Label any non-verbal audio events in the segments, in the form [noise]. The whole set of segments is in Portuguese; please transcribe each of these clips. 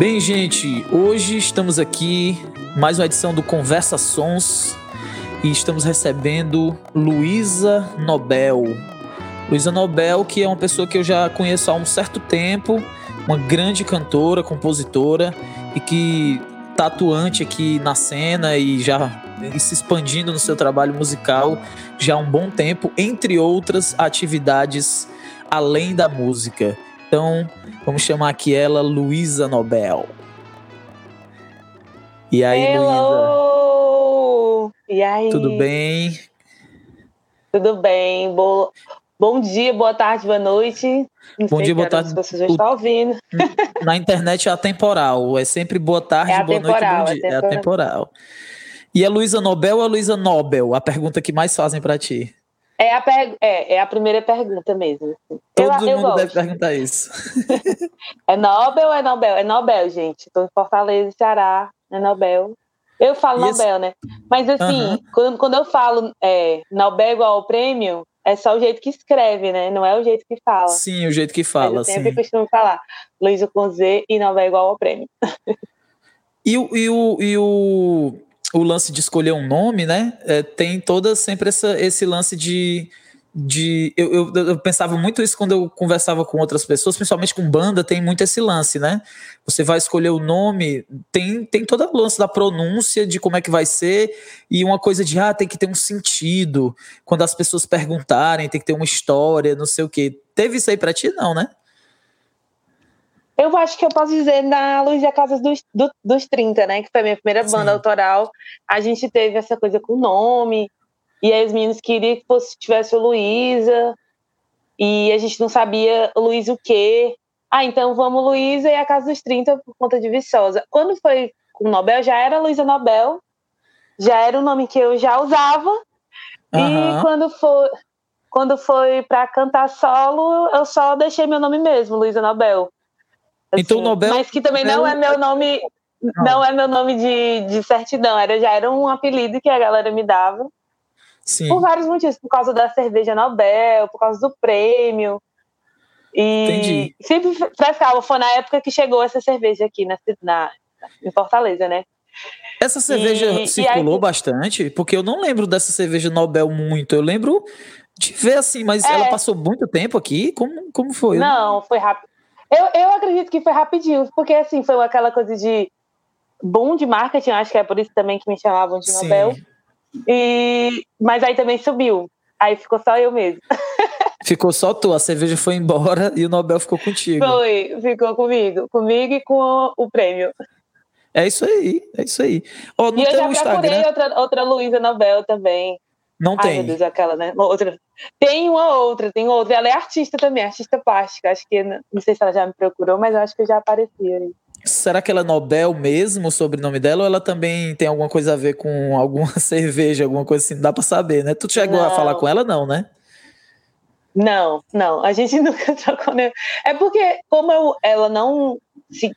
Bem, gente, hoje estamos aqui, mais uma edição do Conversa Sons, e estamos recebendo Luísa Nobel. Luísa Nobel, que é uma pessoa que eu já conheço há um certo tempo, uma grande cantora, compositora, e que está atuante aqui na cena e já se expandindo no seu trabalho musical já há um bom tempo, entre outras atividades além da música. Então, vamos chamar aqui ela Luísa Nobel. E aí, Luísa? E aí? Tudo bem? Tudo bem. Bo... Bom dia, boa tarde, boa noite. Não bom dia, boa tarde. Você já está ouvindo. [laughs] Na internet é atemporal. É sempre boa tarde, é boa noite, bom dia. É atemporal. E a Luísa Nobel ou a Luísa Nobel? A pergunta que mais fazem para ti. É a, per... é, é a primeira pergunta mesmo. Todo eu, mundo deve perguntar isso. [laughs] é Nobel ou é Nobel? É Nobel, gente. Estou em Fortaleza, Ceará. É Nobel. Eu falo Nobel, esse... né? Mas assim, quando, quando eu falo é, Nobel igual ao prêmio, é só o jeito que escreve, né? Não é o jeito que fala. Sim, o jeito que fala. Mas eu sempre sim. costumo falar Luísa com Z e Nobel igual ao prêmio. E, e, o, e o o lance de escolher um nome, né? É, tem toda sempre essa, esse lance de. de eu, eu, eu, pensava muito isso quando eu conversava com outras pessoas, principalmente com banda, tem muito esse lance, né? Você vai escolher o nome, tem, tem todo o lance da pronúncia, de como é que vai ser, e uma coisa de, ah, tem que ter um sentido. Quando as pessoas perguntarem, tem que ter uma história, não sei o quê. Teve isso aí pra ti, não, né? Eu acho que eu posso dizer na Luz da Casa dos, do, dos 30, né? Que foi a minha primeira banda Sim. autoral. A gente teve essa coisa com o nome. E aí os meninos queriam que fosse, tivesse o Luísa. E a gente não sabia Luiz o quê. Ah, então vamos Luísa e a Casa dos 30 por conta de Viçosa. Quando foi com o Nobel, já era Luísa Nobel. Já era o nome que eu já usava. Uhum. E quando foi, quando foi para cantar solo, eu só deixei meu nome mesmo, Luísa Nobel. Então, assim, então Nobel. Mas que também Nobel... não é meu nome. Não, não é meu nome de, de certidão, era, já era um apelido que a galera me dava. Sim. Por vários motivos, por causa da cerveja Nobel, por causa do prêmio. E Entendi. sempre frescava. Foi na época que chegou essa cerveja aqui na, na, em Fortaleza, né? Essa cerveja e, circulou e aí, bastante, porque eu não lembro dessa cerveja Nobel muito. Eu lembro de ver assim, mas é, ela passou muito tempo aqui? Como, como foi? Não, foi rápido. Eu, eu acredito que foi rapidinho, porque assim, foi aquela coisa de boom de marketing, acho que é por isso também que me chamavam de Nobel. E, mas aí também subiu. Aí ficou só eu mesmo. [laughs] Ficou só tu, a cerveja foi embora e o Nobel ficou contigo. Foi, ficou comigo. Comigo e com o, prêmio. É isso aí, é isso aí. Oh, e eu já Instagram... procurei outra, outra Luísa Nobel também. Não Ai, tem. Meu Deus, aquela, né? Outra. Tem uma outra, tem outra. Ela é artista também, artista plástica. Acho que, não sei se ela já me procurou, mas acho que já aparecia aí. Será que ela é Nobel mesmo, o sobrenome dela, ou ela também tem alguma coisa a ver com alguma [laughs] cerveja, alguma coisa assim? Não dá pra saber, né? Tu chegou não. a falar com ela, não, né? Não, não. A gente [laughs] nunca trocou. Né? É porque, como eu, ela não se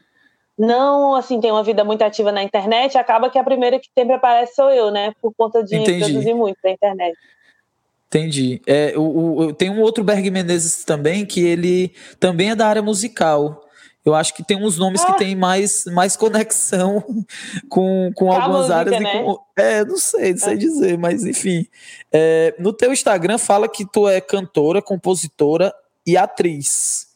não assim tem uma vida muito ativa na internet, acaba que a primeira que sempre aparece sou eu, né? Por conta de Entendi. produzir muito na internet. Entendi. É, o, o, tem um outro Berg Menezes também que ele também é da área musical. Eu acho que tem uns nomes ah. que tem mais, mais conexão [laughs] com, com algumas música, áreas. Né? Com, é, não sei, não sei ah. dizer, mas enfim. É, no teu Instagram fala que tu é cantora, compositora e atriz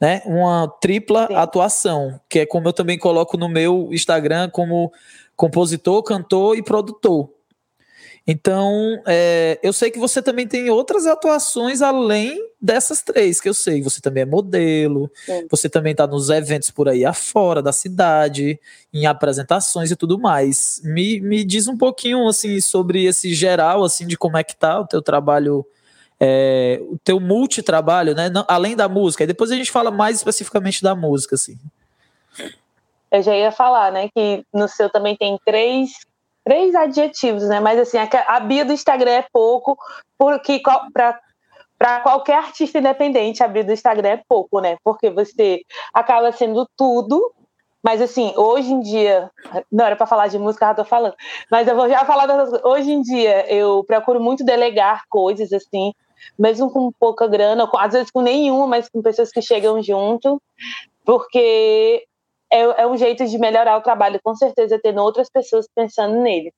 né? Uma tripla Sim. atuação, que é como eu também coloco no meu Instagram como compositor, cantor e produtor. Então, é, eu sei que você também tem outras atuações além dessas três que eu sei. Você também é modelo, Sim. você também está nos eventos por aí afora da cidade, em apresentações e tudo mais. Me, me diz um pouquinho assim sobre esse geral assim de como é que tá o teu trabalho é, o teu multitrabalho, né? Não, além da música. E depois a gente fala mais especificamente da música, assim. Eu já ia falar, né? Que no seu também tem três, três adjetivos, né? Mas assim, a, a bio do Instagram é pouco, porque para para qualquer artista independente, a bio do Instagram é pouco, né? Porque você acaba sendo tudo mas assim, hoje em dia, não era para falar de música, já tô falando. Mas eu vou já falar coisas. Hoje em dia, eu procuro muito delegar coisas assim, mesmo com pouca grana, às vezes com nenhuma, mas com pessoas que chegam junto, porque é, é um jeito de melhorar o trabalho, com certeza, tendo outras pessoas pensando nele.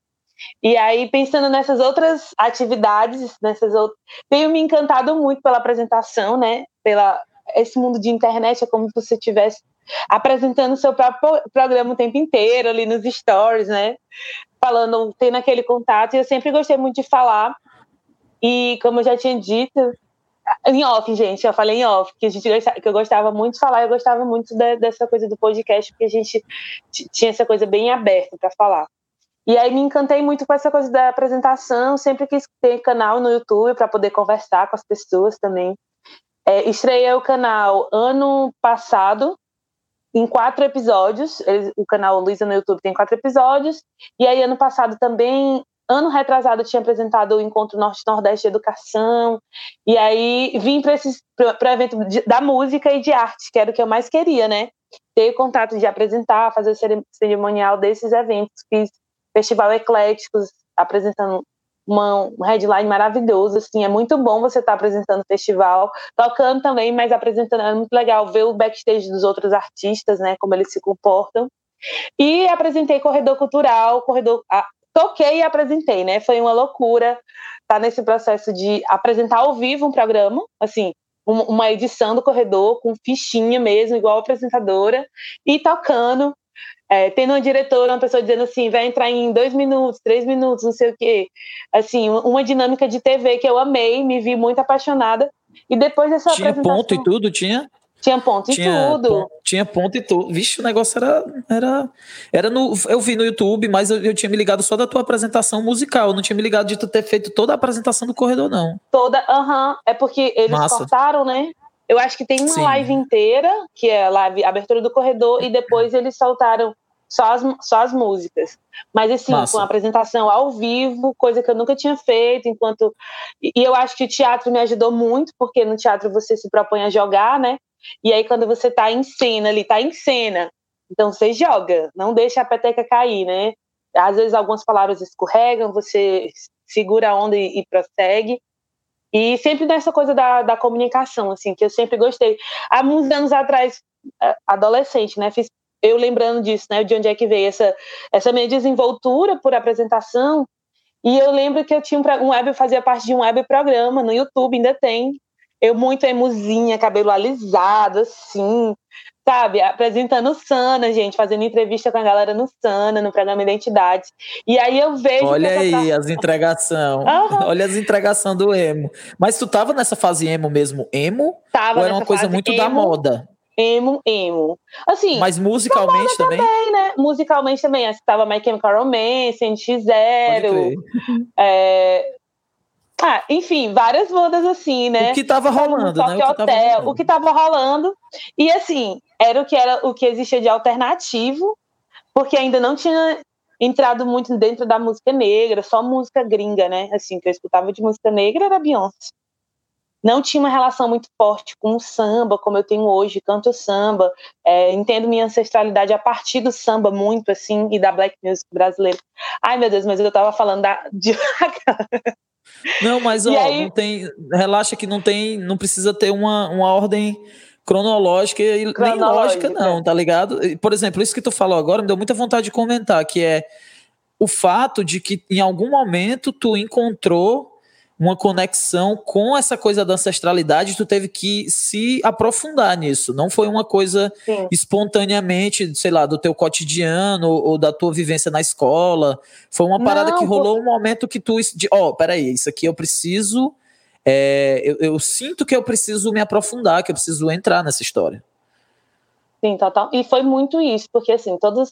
E aí, pensando nessas outras atividades, nessas outras. Tenho me encantado muito pela apresentação, né? Pela esse mundo de internet, é como se você estivesse apresentando seu próprio programa o tempo inteiro, ali nos stories, né? Falando, tendo aquele contato. E eu sempre gostei muito de falar. E como eu já tinha dito, em off, gente, eu falei em off, que, a gente gostava, que eu gostava muito de falar, eu gostava muito de, dessa coisa do podcast, porque a gente tinha essa coisa bem aberta para falar. E aí me encantei muito com essa coisa da apresentação, sempre quis ter canal no YouTube para poder conversar com as pessoas também. É, estreiei o canal ano passado, em quatro episódios. O canal Luísa no YouTube tem quatro episódios. E aí, ano passado também, ano retrasado, eu tinha apresentado o Encontro Norte-Nordeste de Educação. E aí, vim para o evento de, da música e de arte, que era o que eu mais queria, né? Ter contato de apresentar, fazer o cerimonial desses eventos. Fiz festival ecléticos, apresentando uma, um headline maravilhoso, assim, é muito bom você estar tá apresentando festival, tocando também, mas apresentando, é muito legal ver o backstage dos outros artistas, né, como eles se comportam. E apresentei Corredor Cultural, Corredor, toquei e apresentei, né, foi uma loucura estar tá nesse processo de apresentar ao vivo um programa, assim, uma edição do corredor com fichinha mesmo, igual apresentadora, e tocando é, tendo uma diretora, uma pessoa dizendo assim, vai entrar em dois minutos, três minutos, não sei o quê. Assim, uma dinâmica de TV que eu amei, me vi muito apaixonada. E depois dessa Tinha ponto e tudo, tinha? Tinha ponto tinha, e tudo. tinha ponto e tudo. Vixe, o negócio era. era, era no, eu vi no YouTube, mas eu, eu tinha me ligado só da tua apresentação musical. Eu não tinha me ligado de tu ter feito toda a apresentação do corredor, não. Toda, aham. Uh -huh, é porque eles Massa. cortaram, né? Eu acho que tem uma Sim. live inteira, que é a live abertura do corredor, e depois eles soltaram só as, só as músicas. Mas assim, Massa. com a apresentação ao vivo, coisa que eu nunca tinha feito, enquanto. E eu acho que o teatro me ajudou muito, porque no teatro você se propõe a jogar, né? E aí, quando você tá em cena ali, tá em cena, então você joga, não deixa a peteca cair, né? Às vezes algumas palavras escorregam, você segura a onda e, e prossegue. E sempre nessa coisa da, da comunicação, assim, que eu sempre gostei. Há uns anos atrás, adolescente, né? Fiz, eu lembrando disso, né? De onde é que veio essa, essa minha desenvoltura por apresentação. E eu lembro que eu tinha um, um web, eu fazia parte de um web programa no YouTube, ainda tem. Eu muito emuzinha, cabelo alisado, assim, sabe, apresentando o Sana, gente, fazendo entrevista com a galera no Sana, no programa Identidade. E aí eu vejo. Olha aí as entregação. [laughs] Uhum. Olha as entregação do emo. Mas tu tava nessa fase emo mesmo, emo? Tava ou era uma coisa muito emo, da moda? Emo, emo. Assim. Mas musicalmente também? também? né? Musicalmente também. Assim, tava My Chemical Romance, NX0. É, ah, enfim, várias bandas assim, né? O que tava rolando, né? O que, Hotel, tava rolando. o que tava rolando. E assim, era o que era o que existia de alternativo, porque ainda não tinha entrado muito dentro da música negra, só música gringa, né? Assim, que eu escutava de música negra era Beyoncé. Não tinha uma relação muito forte com o samba, como eu tenho hoje, canto samba, é, entendo minha ancestralidade a partir do samba muito, assim, e da black music brasileira. Ai, meu Deus, mas eu tava falando da... De... [laughs] Não, mas [laughs] ó, aí... não tem. Relaxa que não tem. Não precisa ter uma, uma ordem cronológica e nem lógica, não, tá ligado? Por exemplo, isso que tu falou agora me deu muita vontade de comentar, que é o fato de que em algum momento tu encontrou uma conexão com essa coisa da ancestralidade, tu teve que se aprofundar nisso. Não foi uma coisa Sim. espontaneamente, sei lá, do teu cotidiano ou, da tua vivência na escola. Foi uma parada Não, que rolou um momento que tu. Ó, oh, peraí, isso aqui eu preciso. É, eu, eu sinto que eu preciso me aprofundar, que eu preciso entrar nessa história. Sim, total. E foi muito isso, porque assim, todos.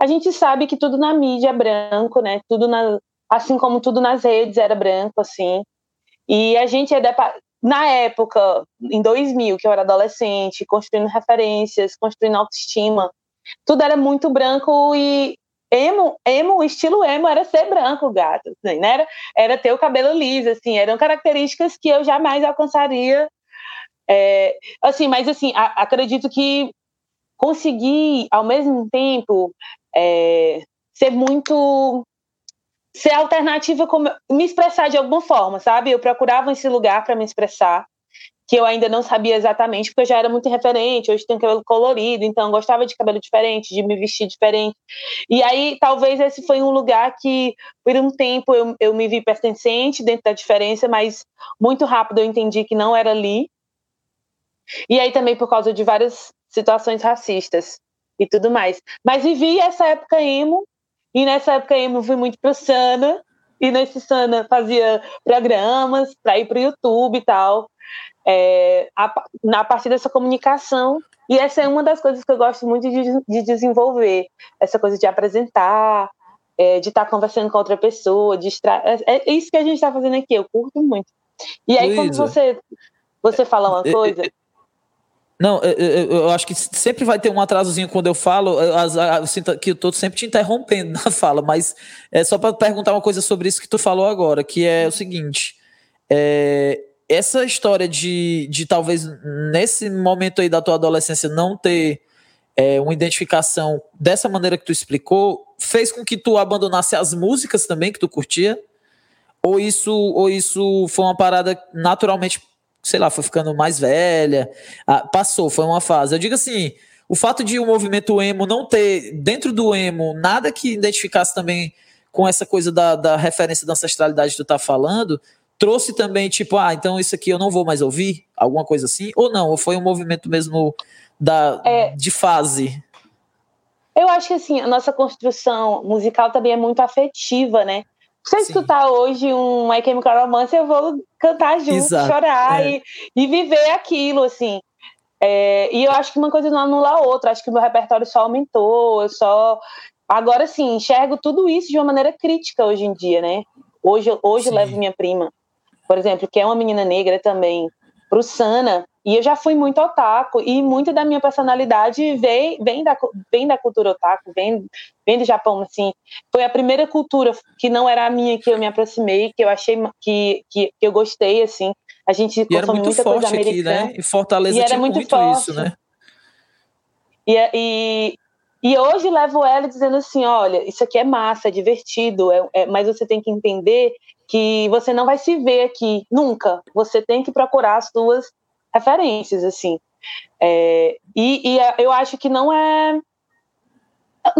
A gente sabe que tudo na mídia é branco, né? Tudo na, assim como tudo nas redes era branco, assim. E a gente é na época, em 2000, que eu era adolescente, construindo referências, construindo autoestima, tudo era muito branco e emo, emo, estilo emo era ser branco, gato, assim, né? Era, era ter o cabelo liso, assim, eram características que eu jamais alcançaria. É, assim, mas assim, a, acredito que consegui, ao mesmo tempo, é, ser muito ser alternativa, como me expressar de alguma forma, sabe? Eu procurava esse lugar para me expressar, que eu ainda não sabia exatamente, porque eu já era muito referente, hoje tenho cabelo colorido, então gostava de cabelo diferente, de me vestir diferente. E aí, talvez esse foi um lugar que, por um tempo, eu, eu me vi pertencente dentro da diferença, mas muito rápido eu entendi que não era ali. E aí também por causa de várias situações racistas e tudo mais. Mas vivi essa época emo, e nessa época emo fui muito pro Sana, e nesse Sana fazia programas para ir pro YouTube e tal é, a, na partir dessa comunicação. E essa é uma das coisas que eu gosto muito de, de desenvolver, essa coisa de apresentar, é, de estar tá conversando com outra pessoa, de extra... é, é isso que a gente está fazendo aqui, eu curto muito. E aí, Luísa, quando você, você fala uma coisa. Não, eu, eu, acho que sempre vai ter um atrasozinho quando eu falo, eu, eu sinto que eu estou sempre te interrompendo [laughs] na fala, mas é só para perguntar uma coisa sobre isso que tu falou agora, que é o seguinte: é, essa história de, de talvez nesse momento aí da tua adolescência não ter é, uma identificação dessa maneira que tu explicou, fez com que tu abandonasse as músicas também que tu curtia? Ou isso, ou isso foi uma parada naturalmente, sei lá, foi ficando mais velha? Ah, passou, foi uma fase. Eu digo assim, o fato de o movimento emo não ter, dentro do emo, nada que identificasse também com essa coisa da, da referência da ancestralidade que tu tá falando, trouxe também, tipo, ah, então isso aqui eu não vou mais ouvir? Alguma coisa assim? Ou não? Ou foi um movimento mesmo da, é, de fase? Eu acho que, assim, a nossa construção musical também é muito afetiva, né? Se eu escutar hoje um My Chemical Romance, eu vou cantar junto, Exato, chorar é. e, e viver aquilo, assim. É, e eu acho que uma coisa não anula a outra. Acho que o meu repertório só aumentou, eu só... Agora, sim, enxergo tudo isso de uma maneira crítica hoje em dia, né? Hoje, hoje eu levo minha prima por exemplo, que é uma menina negra também, pro Sana, e eu já fui muito otaku, e muito da minha personalidade vem, vem, da, vem da cultura otaku, vem, vem do Japão, assim. Foi a primeira cultura que não era a minha que eu me aproximei, que eu achei que, que, eu gostei, assim. A gente e era muito muita forte coisa americana. Aqui, né? E Fortaleza e era muito, muito isso, né? E, e, e hoje levo ela dizendo assim: olha, isso aqui é massa, é divertido, é, é, mas você tem que entender que você não vai se ver aqui nunca. Você tem que procurar as suas referências, assim. É, e, e, eu acho que não é.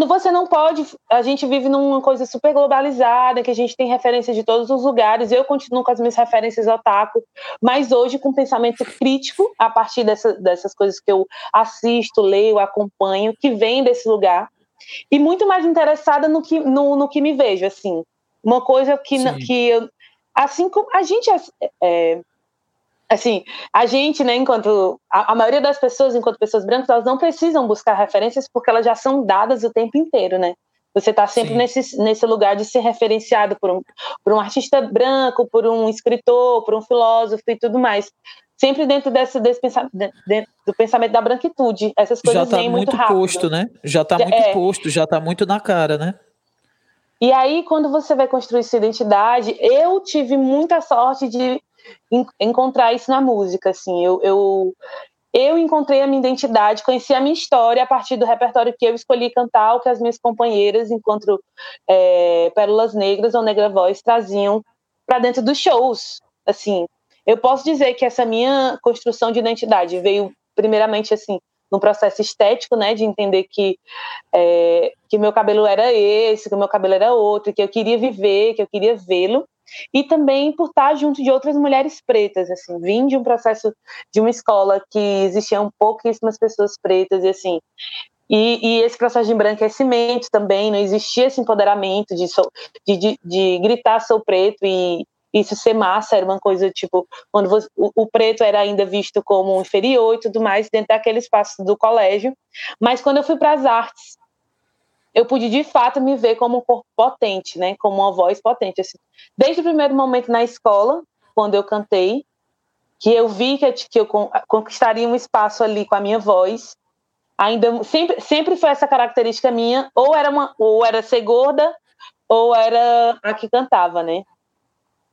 Você não pode. A gente vive numa coisa super globalizada, que a gente tem referências de todos os lugares. Eu continuo com as minhas referências otaku, mas hoje com pensamento crítico, a partir dessa, dessas coisas que eu assisto, leio, acompanho, que vem desse lugar. E muito mais interessada no que, no, no que me vejo, assim. Uma coisa que, que eu, assim como a gente é, é, assim, a gente, né, enquanto a, a, maioria das pessoas, enquanto pessoas brancas, elas não precisam buscar referências porque elas já são dadas o tempo inteiro, né? Você está sempre nesse, nesse lugar de ser referenciado por um, por um artista branco, por um escritor, por um filósofo e tudo mais. Sempre dentro desse, desse pensamento, dentro do pensamento da branquitude. Essas coisas já tá vêm muito, muito rápido. posto, né? Já está muito é, posto, já está muito na cara, né? E aí, quando você vai construir sua identidade, eu tive muita sorte de encontrar isso na música, assim, eu, eu, eu encontrei a minha identidade, conheci a minha história a partir do repertório que eu escolhi cantar, o que as minhas companheiras, enquanto é, Pérolas Negras ou Negra Voz, traziam para dentro dos shows, assim, eu posso dizer que essa minha construção de identidade veio primeiramente assim num processo estético, né, de entender que é, que meu cabelo era esse, que meu cabelo era outro, que eu queria viver, que eu queria vê-lo, e também por estar junto de outras mulheres pretas, assim, vim de um processo de uma escola que existiam pouquíssimas pessoas pretas, e assim, e, e, esse processo de embranquecimento também, não existia esse empoderamento de, de, de, de gritar sou preto e, isso ser massa era uma coisa tipo quando você, o, o, preto era ainda visto como inferior e tudo mais dentro daquele espaço do colégio. Mas quando eu fui para as artes eu pude de fato me ver como um corpo potente né como uma voz potente assim. desde o primeiro momento na escola quando eu cantei que eu vi que, que eu conquistaria um espaço ali com a minha voz ainda sempre sempre foi essa característica minha ou era uma ou era ser gorda ou era a que cantava né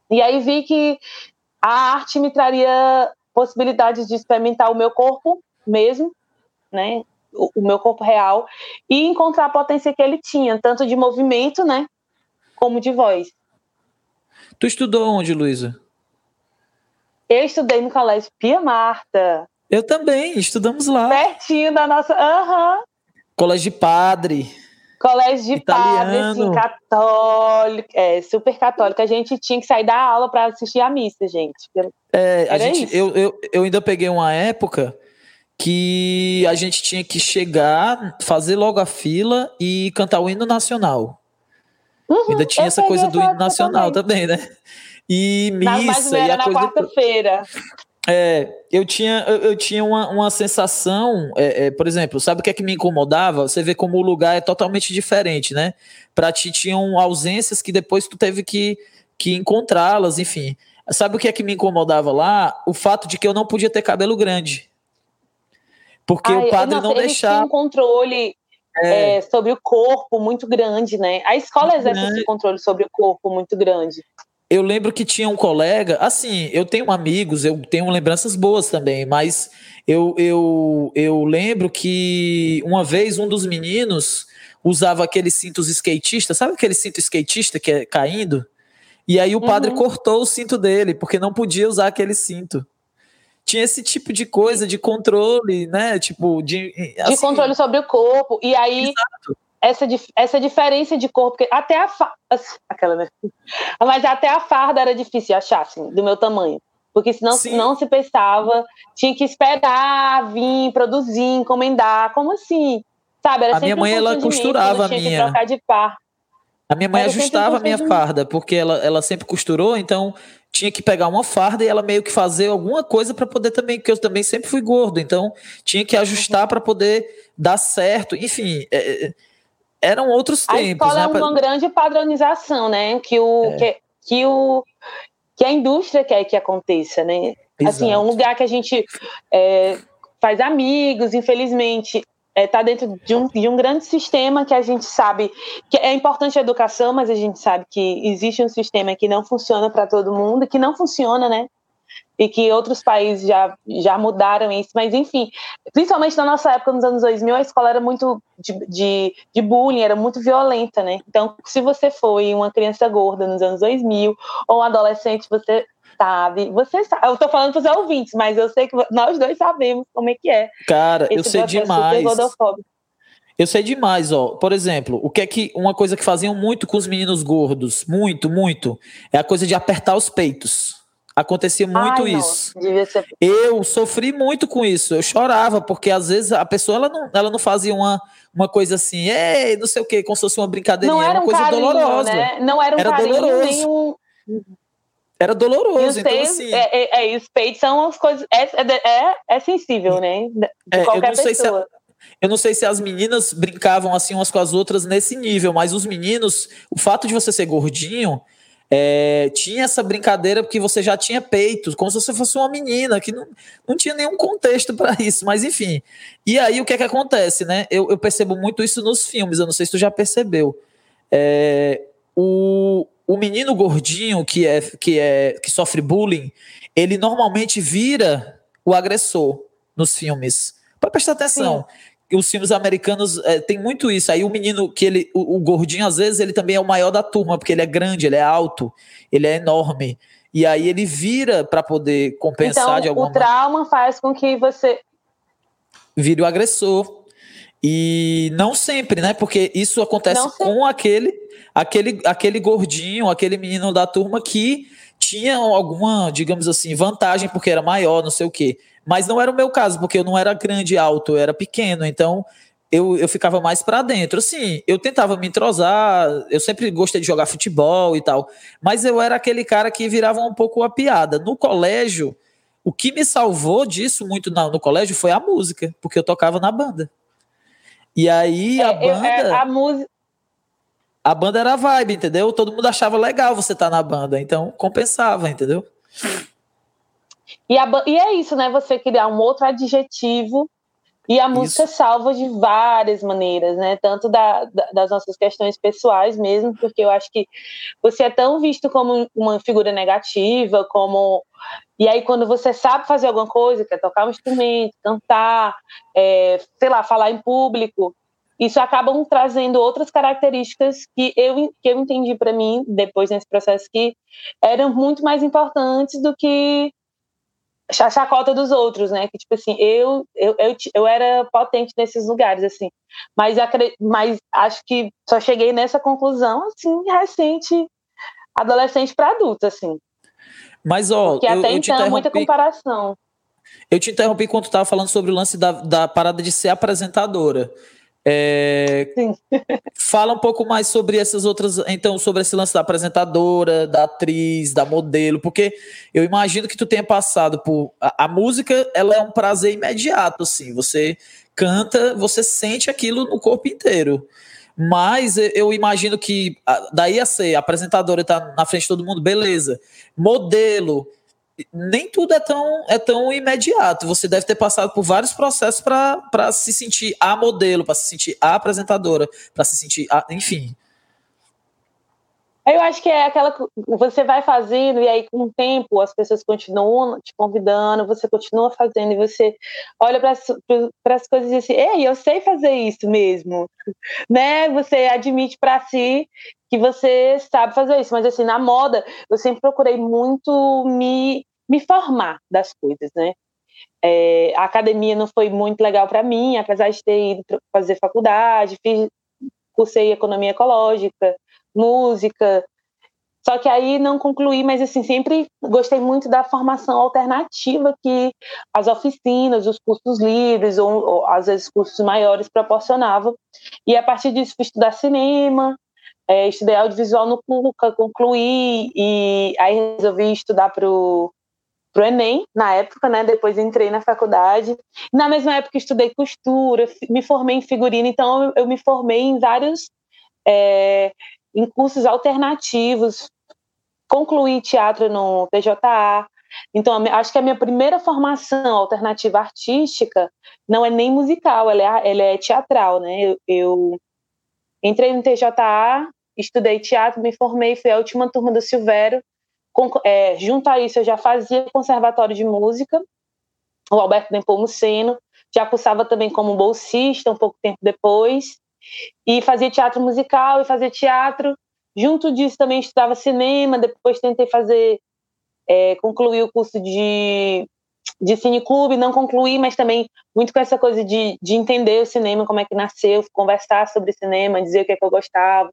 e aí vi que a arte me traria possibilidades de experimentar o meu corpo mesmo, né? O, meu corpo real e encontrar a potência que ele tinha, tanto de movimento, né, como de voz. Tu estudou onde, Luísa? Eu estudei no colégio Pia Marta. Eu também, estudamos lá. Pertinho da nossa. Aham. Uhum. Colégio de padre. Colégio de padre, assim, católico, é, super católico. A gente tinha que sair da aula para assistir a missa, gente. É, a gente eu, eu, eu ainda peguei uma época que a gente tinha que chegar, fazer logo a fila e cantar o hino nacional. Uhum, ainda tinha essa coisa do hino nacional também, também né? E missa e a na coisa quarta-feira. É, eu tinha, eu, eu tinha uma, uma sensação, é, é, por exemplo, sabe o que é que me incomodava? Você vê como o lugar é totalmente diferente, né? Pra ti tinham ausências que depois tu teve que, que encontrá-las, enfim. Sabe o que é que me incomodava lá? O fato de que eu não podia ter cabelo grande. Porque Ai, o padre nossa, não deixava. um controle é. É, sobre o corpo muito grande, né? A escola exerce esse controle sobre o corpo muito grande eu lembro que tinha um colega, assim, eu tenho amigos, eu tenho lembranças boas também, mas eu, eu, eu lembro que uma vez um dos meninos usava aqueles cintos skatistas, sabe aquele cinto skatista que é caindo? E aí o padre uhum. cortou o cinto dele, porque não podia usar aquele cinto. Tinha esse tipo de coisa de controle, né? Tipo, de. Assim, de controle sobre o corpo. E aí. Exato essa, essa diferença de corpo, porque até a fa... aquela, né? [laughs] Mas até a farda era difícil achar, assim, do meu tamanho. Porque senão Sim. não se pensava, tinha que esperar, vir, produzir, encomendar, como assim? Sabe, era a minha mãe, um ela costurava a minha. de par. A minha mãe era ajustava a minha farda, porque ela, ela sempre costurou, então tinha que pegar uma farda e ela meio que fazer alguma coisa para poder também, porque eu também sempre fui gordo, então tinha que ajustar para poder dar certo. Enfim, é, é eram outros tempos. A escola né? é uma grande padronização, né? Que o, é. que, que, o, que a indústria quer que aconteça, né? Exato. Assim, é um lugar que a gente é, faz amigos, infelizmente. Está é, dentro de um, de um grande sistema que a gente sabe que é importante a educação, mas a gente sabe que existe um sistema que não funciona para todo mundo, que não funciona, né? e que outros países já, já mudaram isso, mas enfim, principalmente na nossa época, nos anos 2000, a escola era muito de, de, de bullying, era muito violenta, né? Então, se você foi uma criança gorda nos anos 2000, ou um adolescente, você sabe, você sabe, eu tô falando para os ouvintes, mas eu sei que nós dois sabemos como é que é. Cara, eu sei demais. Eu sei demais, ó. Por exemplo, o que é que uma coisa que faziam muito com os meninos gordos, muito, muito, é a coisa de apertar os peitos. Acontecia muito Ai, isso. Ser... Eu sofri muito com isso. Eu chorava, porque às vezes a pessoa ela não, ela não fazia uma, uma coisa assim, ei, não sei o quê, como se fosse uma brincadeirinha. Não era, uma coisa carinho, dolorosa. Né? Não era um era carinho, doloroso. nenhum. Era doloroso, então assim. É, é, é, os peitos são as coisas. É, é, é, é sensível, né? De é, qualquer pessoa. Eu não sei se as meninas brincavam assim umas com as outras nesse nível, mas os meninos, o fato de você ser gordinho é, tinha essa brincadeira porque você já tinha peito, como se você fosse uma menina, que não, não tinha nenhum contexto para isso, mas enfim. E aí o que é que acontece, né? Eu, eu, percebo muito isso nos filmes, eu não sei se tu já percebeu. É, o, o menino gordinho que, é, que, é, que sofre bullying, ele normalmente vira o agressor nos filmes. Para prestar atenção. Sim os filmes americanos é, tem muito isso. Aí o menino, que ele, o, o, gordinho, às vezes, ele também é o maior da turma, porque ele é grande, ele é alto, ele é enorme. E aí ele vira para poder compensar então, de alguma. O trauma maneira. faz com que você. Vire o agressor. E não sempre, né? Porque isso acontece não com aquele, aquele, aquele gordinho, aquele menino da turma que tinha alguma, digamos assim, vantagem porque era maior, não sei o quê. Mas não era o meu caso, porque eu não era grande alto, eu era pequeno, então eu, eu ficava mais para dentro. Assim, eu tentava me entrosar, eu sempre gostei de jogar futebol e tal, mas eu era aquele cara que virava um pouco a piada. No colégio, o que me salvou disso muito no, no colégio foi a música, porque eu tocava na banda. E aí a é, banda. É, a música. A banda era vibe, entendeu? Todo mundo achava legal você estar tá na banda, então compensava, entendeu? E, a, e é isso, né? Você criar um outro adjetivo e a música isso. salva de várias maneiras, né? Tanto da, da, das nossas questões pessoais mesmo, porque eu acho que você é tão visto como uma figura negativa, como. E aí, quando você sabe fazer alguma coisa, quer tocar um instrumento, cantar, é, sei lá, falar em público, isso acabam trazendo outras características que eu, que eu entendi para mim, depois nesse processo, que eram muito mais importantes do que a chacota dos outros, né? Que, tipo assim, eu, eu, eu, eu era potente nesses lugares, assim. Mas, mas acho que só cheguei nessa conclusão, assim, recente, adolescente para adulto, assim. Mas, ó. Porque até eu, então, muita comparação. Eu te interrompi quando tu estava falando sobre o lance da, da parada de ser apresentadora. É, fala um pouco mais sobre essas outras, então, sobre esse lance da apresentadora, da atriz, da modelo, porque eu imagino que tu tenha passado por a, a, música, ela é um prazer imediato, assim. Você canta, você sente aquilo no corpo inteiro. Mas eu imagino que daí a ser apresentadora tá na frente de todo mundo, beleza. Modelo, nem tudo é tão, é tão imediato. Você deve ter passado por vários processos para se sentir a modelo, para se sentir a apresentadora, para se sentir, a, enfim. Eu acho que é aquela você vai fazendo e aí com o tempo as pessoas continuam te convidando, você continua fazendo e você olha para as coisas e diz assim, ei, eu sei fazer isso mesmo, [laughs] né? Você admite para si que você sabe fazer isso, mas assim na moda eu sempre procurei muito me me formar das coisas, né? É, a academia não foi muito legal para mim, apesar de ter ido fazer faculdade, fiz, cursei economia ecológica, música. Só que aí não concluí, mas assim, sempre gostei muito da formação alternativa que as oficinas, os cursos livres, ou, ou às vezes cursos maiores proporcionavam. E a partir disso fui estudar cinema, é, estudei audiovisual no PUCA, concluí, e aí resolvi estudar para o Enem, na época, né? Depois entrei na faculdade. Na mesma época estudei costura, me formei em figurino, então eu, me formei em vários é, em cursos alternativos, concluí teatro no PJA. Então, acho que a minha primeira formação alternativa artística não é nem musical, ela é, ela é teatral, né? Eu, eu entrei no TJA, estudei teatro, me formei, fui a última turma do Silvério. Com, é, junto a isso, eu já fazia conservatório de música, o Alberto Nepomuceno, já cursava também como bolsista um pouco tempo depois e fazia teatro musical e fazia teatro. Junto disso também estudava cinema, depois tentei fazer, é, concluir o curso de, de cineclube, não concluí, mas também muito com essa coisa de, de entender o cinema, como é que nasceu, conversar sobre cinema, dizer o que é que eu gostava.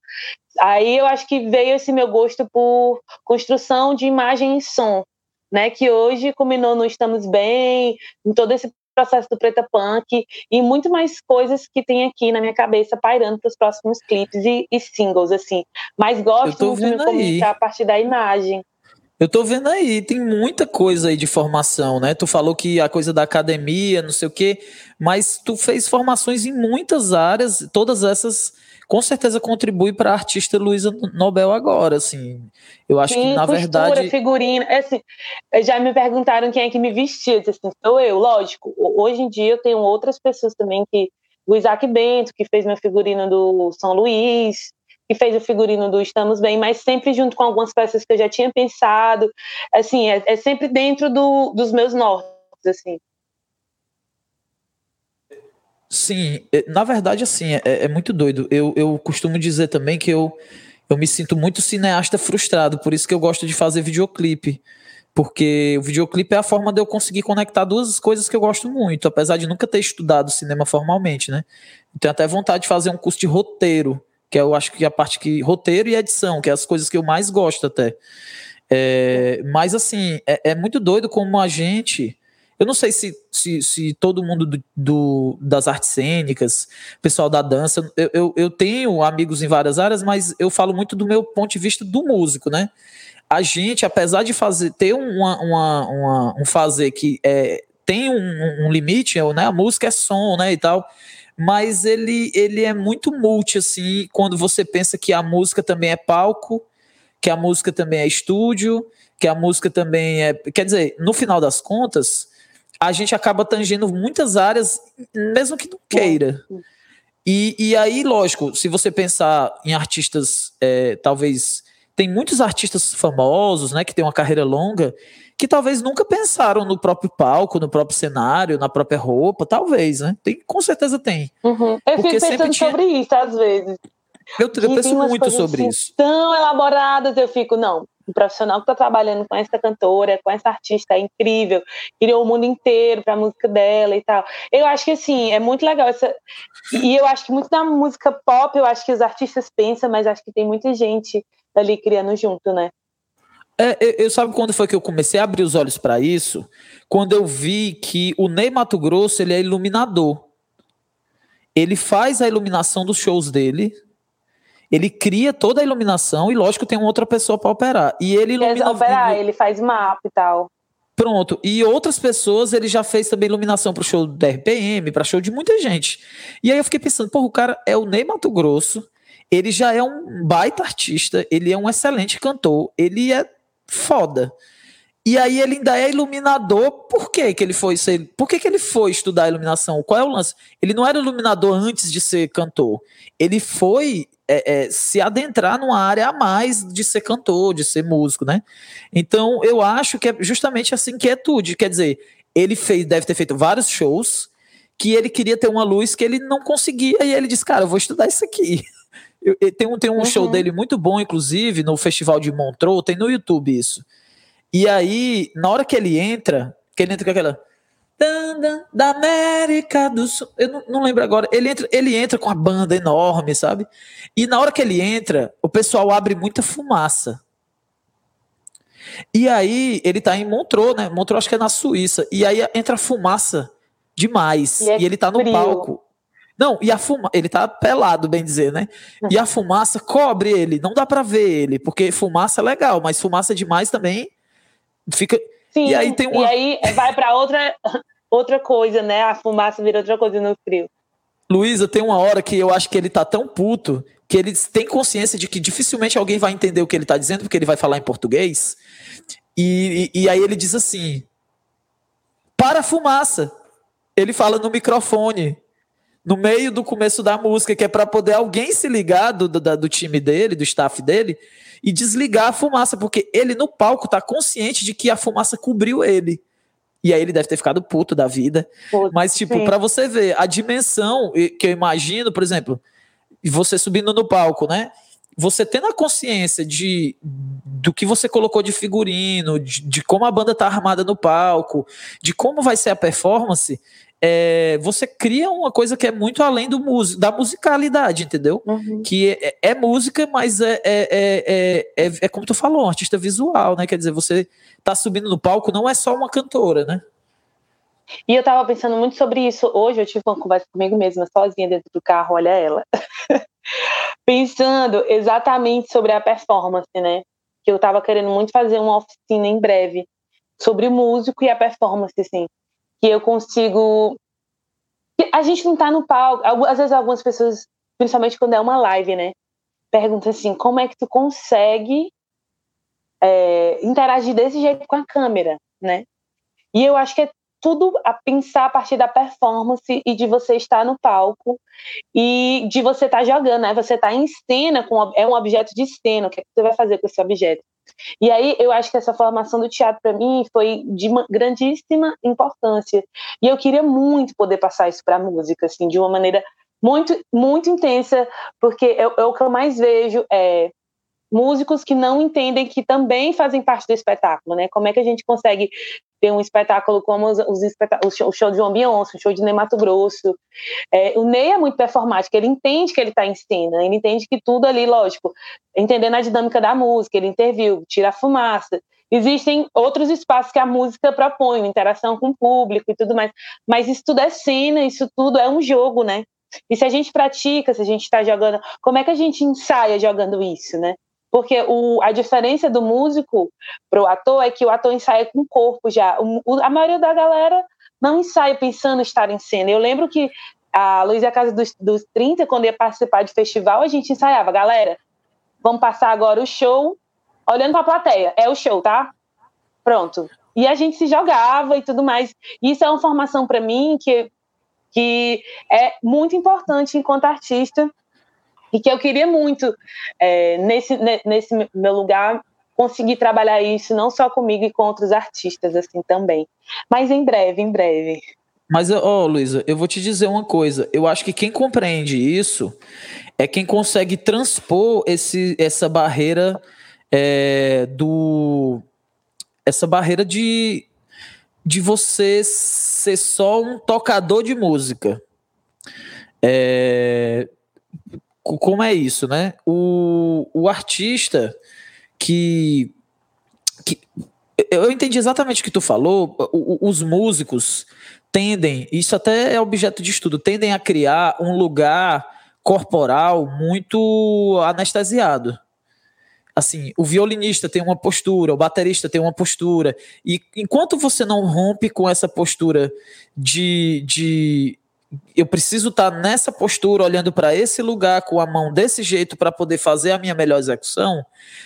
Aí eu acho que veio esse meu gosto por construção de imagem e som, né, que hoje culminou no Estamos Bem, em todo esse processo do Preta Punk e muito mais coisas que tem aqui na minha cabeça pairando para os próximos clipes e, e, singles, assim. Mas gosto de me comunicar a partir da imagem. Eu tô vendo aí, tem muita coisa aí de formação, né? Tu falou que a coisa da academia, não sei o quê, mas tu fez formações em muitas áreas, todas essas com certeza contribui para a artista Luísa Nobel agora, assim. Eu acho Sim, que na costura, verdade figurina, é assim, já me perguntaram quem é que me vestia, assim, sou eu, lógico. Hoje em dia eu tenho outras pessoas também que o Isaac Bento, que fez meu figurino do São Luís, que fez o figurino do Estamos Bem, mas sempre junto com algumas peças que eu já tinha pensado. Assim, é, é sempre dentro do, dos meus nortes, assim. Sim, é, na verdade, assim, é, é, muito doido. Eu, eu costumo dizer também que eu, eu me sinto muito cineasta frustrado, por isso que eu gosto de fazer videoclipe. Porque o videoclipe é a forma de eu conseguir conectar duas coisas que eu gosto muito, apesar de nunca ter estudado cinema formalmente, né? Tenho até vontade de fazer um curso de roteiro, que eu acho que a parte que. roteiro e edição, que é as coisas que eu mais gosto até. É, mas assim, é, é muito doido como a gente eu não sei se, se, se todo mundo do, do, das artes cênicas, pessoal da dança, eu, eu, eu, tenho amigos em várias áreas, mas eu falo muito do meu ponto de vista do músico, né? A gente, apesar de fazer ter uma, uma, uma um fazer que é, tem um, um limite, né? A música é som, né? E tal mas ele, ele é muito multi, assim, quando você pensa que a música também é palco, que a música também é estúdio, que a música também é. Quer dizer, no final das contas, a gente acaba tangendo muitas áreas, mesmo que não queira. E, e aí, lógico, se você pensar em artistas, é, talvez. Tem muitos artistas famosos, né, que têm uma carreira longa, que talvez nunca pensaram no próprio palco, no próprio cenário, na própria roupa, talvez, né? Tem, com certeza tem. Uhum. Eu Porque fico pensando tinha... sobre isso às vezes. Eu, eu penso muito sobre assim isso. Tão elaboradas, eu fico, não, um profissional que está trabalhando com essa cantora, com essa artista é incrível, criou o mundo inteiro para a música dela e tal. Eu acho que assim, é muito legal essa e eu acho que muito da música pop, eu acho que os artistas pensam, mas acho que tem muita gente ali criando junto, né? É, eu, eu sabe quando foi que eu comecei a abrir os olhos para isso? Quando eu vi que o Ney Mato Grosso ele é iluminador. Ele faz a iluminação dos shows dele, ele cria toda a iluminação e, lógico, tem uma outra pessoa para operar. E ele ilumina. operar, ele faz mapa e tal. Pronto. E outras pessoas, ele já fez também iluminação para o show da RPM, para show de muita gente. E aí eu fiquei pensando, pô, o cara é o Ney Mato Grosso, ele já é um baita artista, ele é um excelente cantor, ele é foda. E aí ele ainda é iluminador. Por que, que ele foi ser, Por que, que ele foi estudar iluminação? Qual é o lance? Ele não era iluminador antes de ser cantor. Ele foi é, é, se adentrar numa área a mais de ser cantor, de ser músico, né? Então eu acho que é justamente essa inquietude. Quer dizer, ele fez, deve ter feito vários shows que ele queria ter uma luz que ele não conseguia, e ele disse, cara, eu vou estudar isso aqui. [laughs] Eu, eu, tem um, tem um uhum. show dele muito bom, inclusive, no Festival de Montreux, tem no YouTube isso e aí, na hora que ele entra, que ele entra com aquela. Da América do Sul. Eu não, não, lembro agora. Ele entra, ele entra com a banda enorme, sabe? E na hora que ele entra, o pessoal abre muita fumaça. E aí, ele tá em Montreux, né? Montreux acho que é na Suíça. E aí entra fumaça demais. E, é e ele tá no frio. palco. Não, e a fumaça, ele tá pelado, bem dizer, né? E a fumaça cobre ele, não dá para ver ele, porque fumaça é legal, mas fumaça demais também Fica. Sim, e aí tem uma... E aí vai para outra, outra coisa, né? A fumaça vira outra coisa no frio. Luísa, tem uma hora que eu acho que ele tá tão puto que ele tem consciência de que dificilmente alguém vai entender o que ele tá dizendo, porque ele vai falar em português. E, e, e aí ele diz assim: para a fumaça. Ele fala no microfone, no meio do começo da música, que é para poder alguém se ligar do, do, do time dele, do staff dele, e desligar a fumaça, porque ele no palco tá consciente de que a fumaça cobriu ele. E aí ele deve ter ficado puto da vida. Putz, Mas, tipo, para você ver a dimensão que eu imagino, por exemplo, você subindo no palco, né? Você tendo a consciência de do que você colocou de figurino, de, de como a banda tá armada no palco, de como vai ser a performance, é, você cria uma coisa que é muito além do da musicalidade, entendeu? Uhum. Que é, é, música, mas é, é, é, é, como tu falou, um artista visual, né? Quer dizer, você tá subindo no palco, não é só uma cantora, né? E eu tava pensando muito sobre isso. Hoje eu tive uma conversa comigo mesma, sozinha dentro do carro, olha ela. [laughs] pensando exatamente sobre a performance, né? Que eu tava querendo muito fazer uma oficina em breve sobre o músico e a performance, assim que eu consigo. A gente não tá no palco. Às vezes algumas pessoas, principalmente quando é uma live, né? Perguntam assim: como é que tu consegue é, interagir desse jeito com a câmera, né? E eu acho que é tudo a pensar a partir da performance e de você estar no palco e de você estar tá jogando, né? Você está em cena com é um objeto de cena. O que, é que você vai fazer com esse objeto? E aí eu acho que essa formação do teatro para mim foi de grandíssima importância. E eu queria muito poder passar isso para a música, assim, de uma maneira muito, muito intensa, porque é, é o que eu mais vejo é músicos que não entendem que também fazem parte do espetáculo, né? Como é que a gente consegue ter um espetáculo como os, os o show de João Beyoncé, o show de Ney Mato Grosso. É, o Ney é muito performático, ele entende que ele está em cena, ele entende que tudo ali, lógico, entendendo a dinâmica da música, ele interviu, tira a fumaça. Existem outros espaços que a música propõe, interação com o público e tudo mais, mas isso tudo é cena, isso tudo é um jogo, né? E se a gente pratica, se a gente está jogando, como é que a gente ensaia jogando isso, né? Porque o, a diferença do músico para o ator é que o ator ensaia com o corpo já. O, a maioria da galera não ensaia pensando em estar em cena. Eu lembro que a Luísa Casa dos, dos 30, quando ia participar de festival, a gente ensaiava, galera, vamos passar agora o show olhando para a plateia. É o show, tá? Pronto. E a gente se jogava e tudo mais. Isso é uma formação para mim que, que é muito importante enquanto artista e que eu queria muito, é, nesse, nesse meu lugar, conseguir trabalhar isso não só comigo e com outros artistas assim também. Mas em breve, em breve. Mas, ó, oh, Luísa, eu vou te dizer uma coisa. Eu acho que quem compreende isso é quem consegue transpor esse, essa barreira é, do essa barreira de, de você ser só um tocador de música. É, como é isso, né? O, o artista que, que. Eu entendi exatamente o que tu falou. Os músicos tendem, isso até é objeto de estudo, tendem a criar um lugar corporal muito anestesiado. Assim, o violinista tem uma postura, o baterista tem uma postura, e enquanto você não rompe com essa postura de, de eu preciso estar tá nessa postura, olhando para esse lugar com a mão desse jeito para poder fazer a minha melhor execução.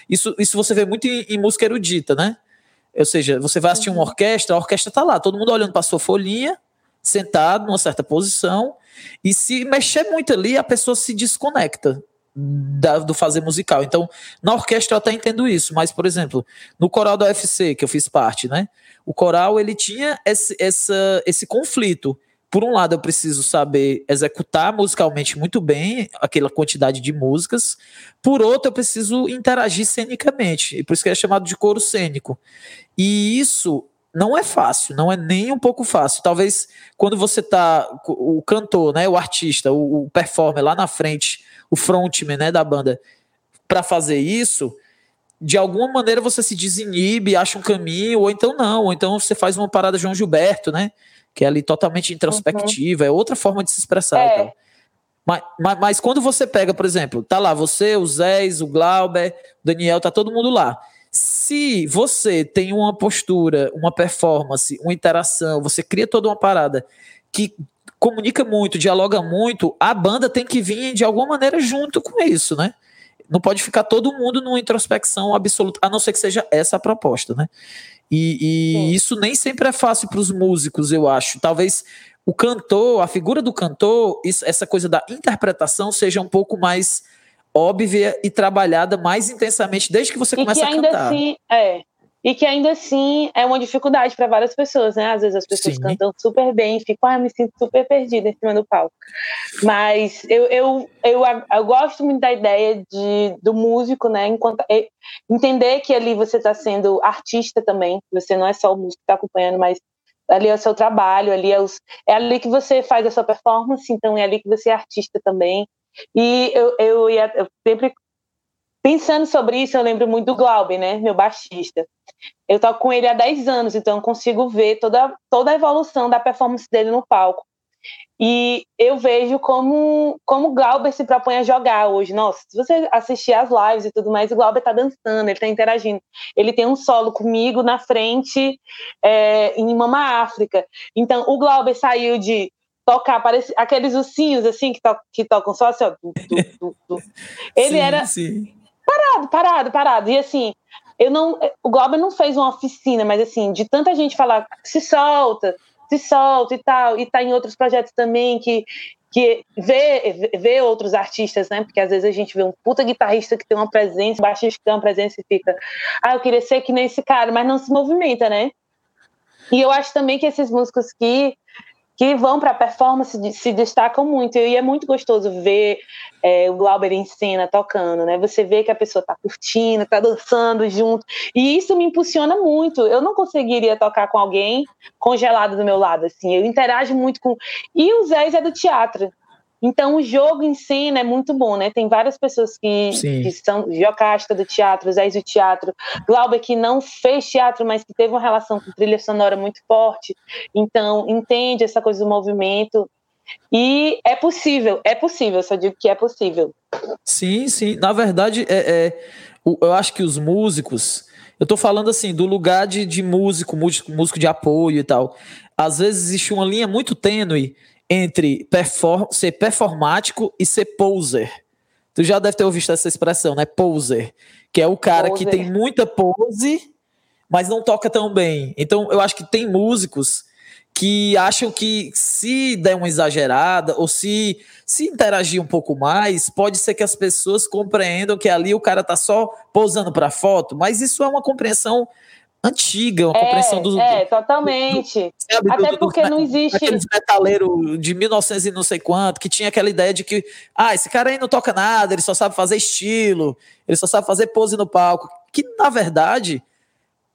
Isso, isso você vê muito em, em música erudita, né? Ou seja, você vai assistir uma uhum. orquestra, a orquestra está lá, todo mundo olhando para sua folhinha, sentado numa certa posição, e se mexer muito ali, a pessoa se desconecta da, do fazer musical. Então, na orquestra eu até entendo isso, mas, por exemplo, no coral da UFC, que eu fiz parte, né? O coral, ele tinha esse, essa, esse conflito por um lado, eu preciso saber executar musicalmente muito bem aquela quantidade de músicas. Por outro, eu preciso interagir cenicamente. E por isso que é chamado de coro cênico. E isso não é fácil, não é nem um pouco fácil. Talvez quando você tá o cantor, né, o artista, o, o performer lá na frente, o frontman, né, da banda, para fazer isso, de alguma maneira você se desinibe, acha um caminho, ou então não, ou então você faz uma parada João Gilberto, né? Que é ali totalmente introspectiva, uhum. é outra forma de se expressar. É. Então. Mas, mas, mas, quando você pega, por exemplo, tá lá você, o Zés, o Glauber, o Daniel, tá todo mundo lá. Se você tem uma postura, uma performance, uma interação, você cria toda uma parada que comunica muito, dialoga muito, a banda tem que vir de alguma maneira junto com isso, né? Não pode ficar todo mundo numa introspecção absoluta, a não ser que seja essa a proposta, né? E, e isso nem sempre é fácil para os músicos, eu acho. Talvez o cantor, a figura do cantor, isso, essa coisa da interpretação seja um pouco mais óbvia e trabalhada mais intensamente desde que você e começa que a cantar. Assim, é, e que ainda assim é uma dificuldade para várias pessoas, né? Às vezes as pessoas Sim. cantam super bem e ficam, ah, me sinto super perdida em cima do palco. Mas eu, eu, eu, eu gosto muito da ideia de, do músico, né? Enquanto, entender que ali você está sendo artista também, você não é só o músico que está acompanhando, mas ali é o seu trabalho, ali é, os, é ali que você faz a sua performance, então é ali que você é artista também. E eu, eu, ia, eu sempre Pensando sobre isso, eu lembro muito do Glauber, né, meu baixista. Eu toco com ele há 10 anos, então eu consigo ver toda, toda a evolução da performance dele no palco. E eu vejo como, como o Glauber se propõe a jogar hoje. Nossa, se você assistir as lives e tudo mais, o Glauber tá dançando, ele tá interagindo. Ele tem um solo comigo na frente é, em Mama África. Então, o Glauber saiu de tocar, parece aqueles ursinhos assim que, to, que tocam só assim, ó. Du, du, du, ele sim, era. Sim parado, parado, parado. E assim, eu não. O Glauber não fez uma oficina, mas assim, de tanta gente falar, se solta, se solta e tal, e tá em outros projetos também que. Que vê, vê outros artistas, né? Porque às vezes a gente vê um puta guitarrista que tem uma presença, baixista que tem uma presença e fica, ah, eu queria ser que nem esse cara, mas não se movimenta, né? E eu acho também que esses músicos que que vão para a performance se destacam muito. E é muito gostoso ver é, o Glauber em cena tocando, né? Você vê que a pessoa está curtindo, está dançando junto. E isso me impulsiona muito. Eu não conseguiria tocar com alguém congelado do meu lado, assim. Eu interajo muito com. E o Zé é do teatro. Então, o jogo em cena é muito bom, né? Tem várias pessoas que, que são Jocasta do teatro, Zé do teatro, Glauber que não fez teatro, mas que teve uma relação com trilha sonora muito forte. Então, entende essa coisa do movimento. E é possível, é possível, só digo que é possível. Sim, sim. Na verdade, é, é eu acho que os músicos. Eu tô falando assim, do lugar de, de músico, músico, músico de apoio e tal. Às vezes existe uma linha muito tênue entre perform ser performático e ser poser. Tu já deve ter ouvido essa expressão, né? Poser. Que é o cara poser. que tem muita pose, mas não toca tão bem. Então, eu acho que tem músicos que acham que se der uma exagerada ou se se interagir um pouco mais, pode ser que as pessoas compreendam que ali o cara tá só posando para foto, mas isso é uma compreensão antiga, uma é, compreensão do. É, totalmente. Do, sabe, Até do, porque não existe. Aqueles metaleiros de 1900 e não sei quanto, que tinha aquela ideia de que, ah, esse cara aí não toca nada, ele só sabe fazer estilo, ele só sabe fazer pose no palco. que na verdade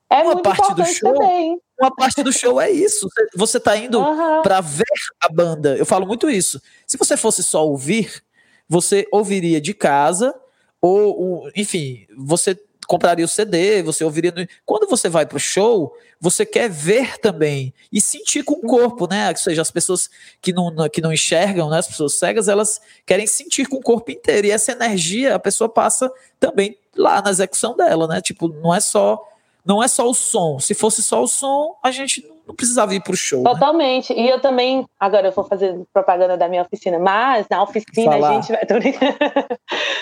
é uma parte do show, também. uma parte do show é isso. Você está indo uhum. para ver a banda. Eu falo muito isso. Se você fosse só ouvir, você ouviria de casa ou, enfim, você compraria o CD, você ouviria. No... Quando você vai para o show, você quer ver também e sentir com o corpo, né? Ou seja, as pessoas que não, que não enxergam, né? As pessoas cegas, elas querem sentir com o corpo inteiro. E essa energia a pessoa passa também lá na execução dela, né? Tipo, não é só não é só o som. Se fosse só o som, a gente não precisava ir para o show. Né? Totalmente. Né? E eu também, agora eu vou fazer propaganda da minha oficina, mas na oficina Falar. a gente vai. [laughs]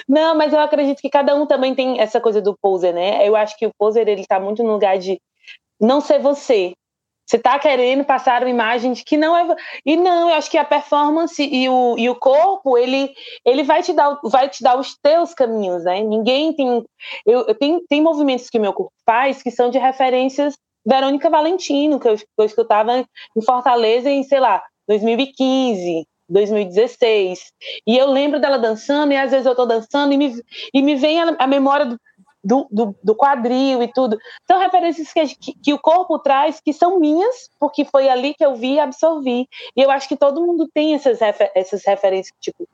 não, mas eu acredito que cada um também tem essa coisa do poser, né? Eu acho que o poser ele tá muito no lugar de não ser você. Você está querendo passar uma imagem de que não é. E não, eu acho que a performance e o, e o corpo, ele, ele vai, te dar, vai te dar os teus caminhos, né? Ninguém tem. Eu, eu tenho, tem movimentos que o meu corpo faz que são de referências Verônica Valentino, que eu, que eu escutava em Fortaleza em, sei lá, 2015, 2016. E eu lembro dela dançando, e às vezes eu estou dançando e me, e me vem a, a memória do, do, do, do, quadril e tudo. São referências que, que, que, o corpo traz que são minhas, porque foi ali que eu vi e absorvi. E eu acho que todo mundo tem essas, refer essas referências, tipo,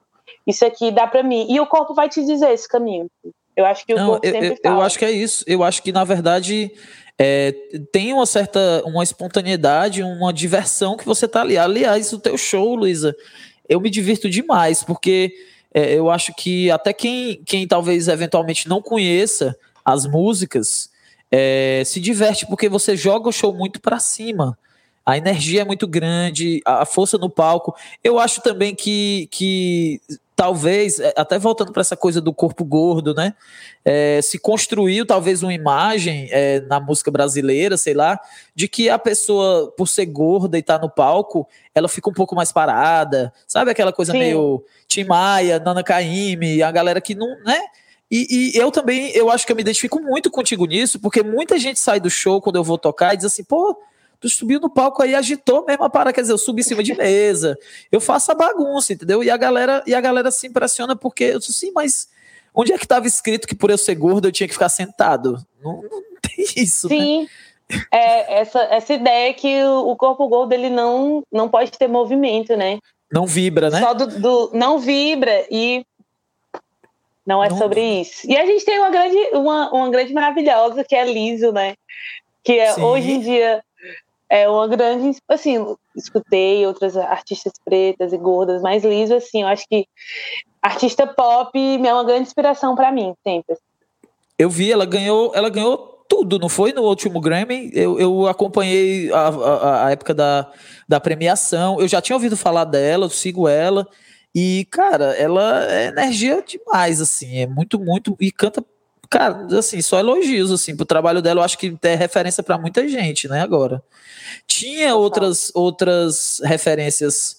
isso aqui dá para mim. E o corpo vai te dizer esse caminho. Eu acho que o Não, corpo eu, sempre eu, fala. Eu acho que é isso. Eu acho que, na verdade, é, tem uma certa uma espontaneidade, uma diversão que você tá ali. Aliás, o teu show, Luísa, eu me divirto demais, porque é, eu acho que até quem, quem talvez eventualmente não conheça as músicas é, se diverte porque você joga o show muito para cima. A energia é muito grande, a força no palco. Eu acho também que, que talvez, é, até voltando para essa coisa do corpo gordo, né? É, se construiu talvez uma imagem é, na música brasileira, sei lá, de que a pessoa, por ser gorda e estar tá no palco, ela fica um pouco mais parada, sabe aquela coisa Sim. meio Tim Maia, Nana Caymmi, a galera que não, né? E, e, eu também, eu acho que eu me identifico muito contigo nisso, porque muita gente sai do show quando eu vou tocar e diz assim, pô, tu subiu no palco aí, agitou mesmo a parada, quer dizer, eu subi em cima de mesa, eu faço a bagunça, entendeu? E a galera, e a galera se impressiona porque eu disse, sim, mas onde é que estava escrito que por eu ser gordo eu tinha que ficar sentado? Não, não tem isso, né? Sim. Né? É, essa, essa ideia que o corpo gordo ele não, não pode ter movimento, né? Não vibra, né? Só do, do não vibra e não é não... sobre isso. E a gente tem uma grande, uma, uma grande maravilhosa que é Liso, né? Que é, hoje em dia é uma grande. Assim, escutei outras artistas pretas e gordas, mas Liso, assim, eu acho que artista pop é uma grande inspiração para mim, sempre. Eu vi, ela ganhou, ela ganhou tudo, não foi? No último Grammy. Eu, eu acompanhei a, a, a, época da, da premiação. Eu já tinha ouvido falar dela, eu sigo ela. E, cara, ela é energia demais, assim. É muito, muito. E canta, cara, assim, só elogios, assim, pro trabalho dela. Eu acho que é referência para muita gente, né, agora. Tinha outras, outras referências.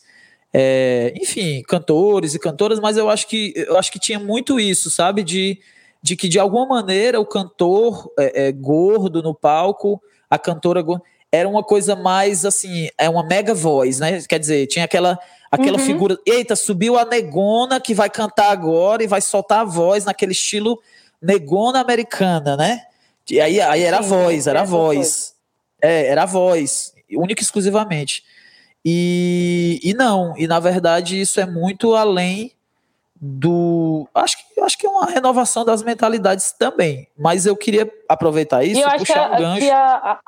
É, enfim, cantores e cantoras, mas eu acho que eu acho que tinha muito isso, sabe? De de que de alguma maneira o cantor é, é, gordo no palco, a cantora gorda, era uma coisa mais assim, é uma mega voz, né? Quer dizer, tinha aquela aquela uhum. figura, eita, subiu a negona que vai cantar agora e vai soltar a voz naquele estilo negona americana, né? E aí, aí era a voz, era a voz. É, era a voz, única e exclusivamente. E, e não, e na verdade isso é muito além do. Acho que, acho que é uma renovação das mentalidades também. Mas eu queria aproveitar isso e puxar um gancho. A, a...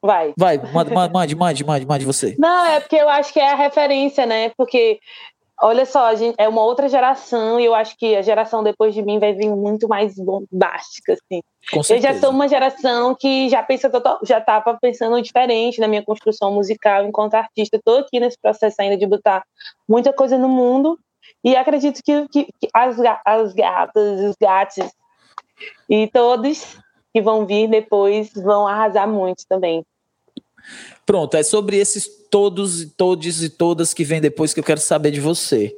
Vai. Vai, mande, mande, mande, mande, mande você. Não, é porque eu acho que é a referência, né? Porque, olha só, a gente, é uma outra geração e eu acho que a geração depois de mim vai vir muito mais bombástica, assim. Eu já sou uma geração que já pensa total, já estava pensando diferente na minha construção musical enquanto artista. Estou aqui nesse processo ainda de botar muita coisa no mundo e acredito que, que, que as, as gatas, os gatos e todos que vão vir depois vão arrasar muito também. Pronto, é sobre esses todos e todos e todas que vêm depois que eu quero saber de você.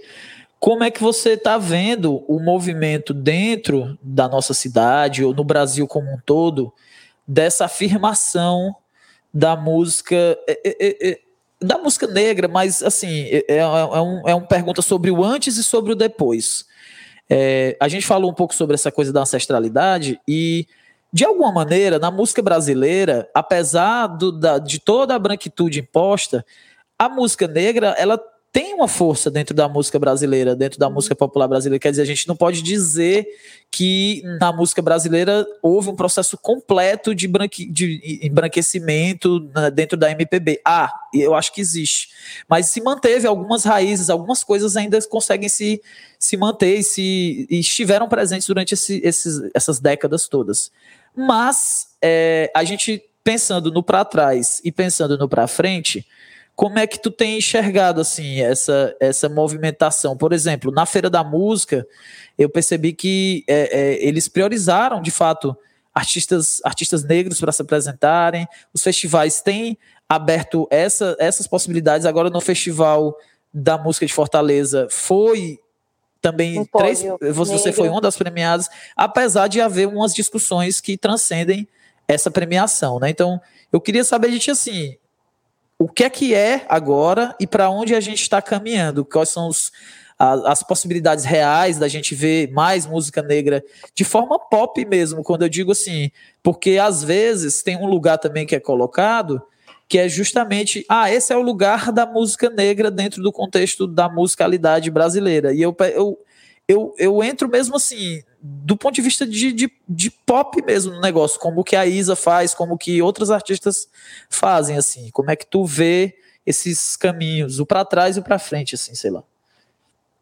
Como é que você está vendo o movimento dentro da nossa cidade ou no Brasil como um todo dessa afirmação da música? É, é, é, da música negra, mas assim, é, é, é, um, é uma pergunta sobre o antes e sobre o depois. É, a gente falou um pouco sobre essa coisa da ancestralidade e de alguma maneira, na música brasileira, apesar do, da, de toda a branquitude imposta, a música negra, ela tem uma força dentro da música brasileira, dentro da música popular brasileira. Quer dizer, a gente não pode dizer que na música brasileira houve um processo completo de, branque, de embranquecimento dentro da MPB. Ah, eu acho que existe. Mas se manteve algumas raízes, algumas coisas ainda conseguem se, se manter e, se, e estiveram presentes durante esse, esses, essas décadas todas. Mas é, a gente pensando no para trás e pensando no para frente, como é que tu tem enxergado assim essa, essa movimentação? Por exemplo, na Feira da Música, eu percebi que é, é, eles priorizaram, de fato, artistas, artistas negros para se apresentarem. Os festivais têm aberto essa, essas possibilidades. Agora, no Festival da Música de Fortaleza, foi também um três. Você negro. foi uma das premiadas, apesar de haver umas discussões que transcendem essa premiação, né? Então, eu queria saber de ti assim, o que é que é agora e para onde a gente está caminhando, quais são os, a, as possibilidades reais da gente ver mais música negra de forma pop mesmo, quando eu digo assim, porque às vezes tem um lugar também que é colocado que é justamente, ah, esse é o lugar da música negra dentro do contexto da musicalidade brasileira. E eu, eu, eu, eu entro mesmo assim, do ponto de vista de, de, de, pop mesmo no negócio, como que a Isa faz, como que outros artistas fazem, assim, como é que tu vê esses caminhos, o para trás e o para frente, assim, sei lá.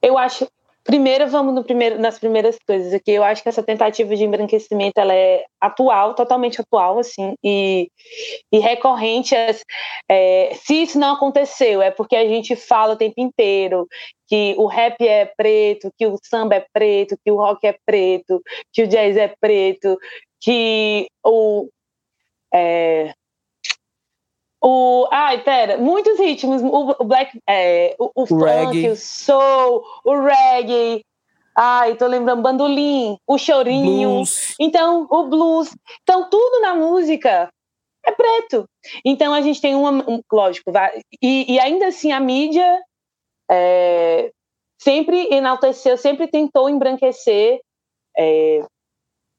Eu acho, Primeiro, vamos no primeiro, nas primeiras coisas aqui. Eu acho que essa tentativa de embranquecimento ela é atual, totalmente atual, assim, e, e recorrente. É, se isso não aconteceu, é porque a gente fala o tempo inteiro que o rap é preto, que o samba é preto, que o rock é preto, que o jazz é preto, que o. É, o, ai, pera, muitos ritmos, o, o black, é, o, o, o funk, reggae. o soul, o reggae, ai, tô lembrando, bandolim, o chorinho, blues. então, o blues, então tudo na música é preto. Então a gente tem uma, um, lógico, e, e ainda assim a mídia é, sempre enalteceu, sempre tentou embranquecer é,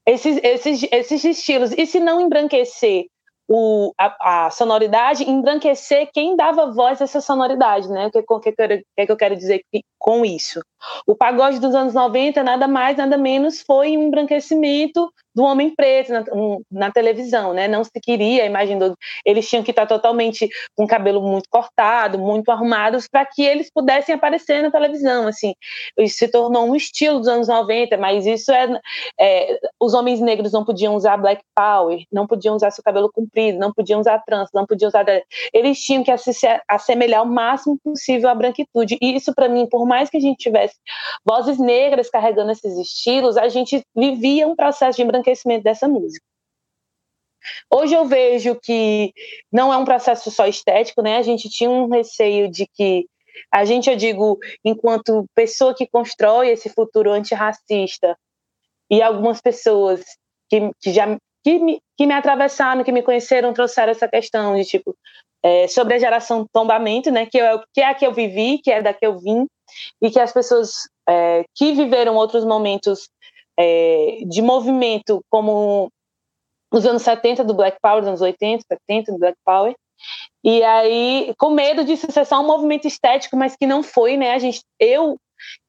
esses, esses, esses estilos. E se não embranquecer o, a, a, sonoridade, embranquecer quem dava voz a essa sonoridade, né? O que, que, que, que, eu quero dizer com isso? O pagode dos anos 90, nada mais, nada menos, foi um embranquecimento do homem preto na, na, televisão, né? Não se queria, imaginou, eles tinham que estar totalmente com o cabelo muito cortado, muito arrumados, para que eles pudessem aparecer na televisão, assim. Isso se tornou um estilo dos anos 90, mas isso é, é os homens negros não podiam usar black power, não podiam usar seu cabelo comprido, não podiam usar trança, não podiam usar eles tinham que assemelhar o máximo possível à branquitude. E isso para mim, por mais que a gente tivesse vozes negras carregando esses estilos, a gente vivia um processo de embranquecimento dessa música. Hoje eu vejo que não é um processo só estético, né? A gente tinha um receio de que a gente, eu digo, enquanto pessoa que constrói esse futuro antirracista, e algumas pessoas que, que já que me, que me atravessaram, que me conheceram, trouxeram essa questão de tipo é, sobre a geração tombamento, né? Que, eu, que é a que eu vivi, que é da que eu vim, e que as pessoas é, que viveram outros momentos é, de movimento, como os anos 70 do Black Power, os anos 80, 70 do Black Power, e aí, com medo disso ser só um movimento estético, mas que não foi, né? A gente, eu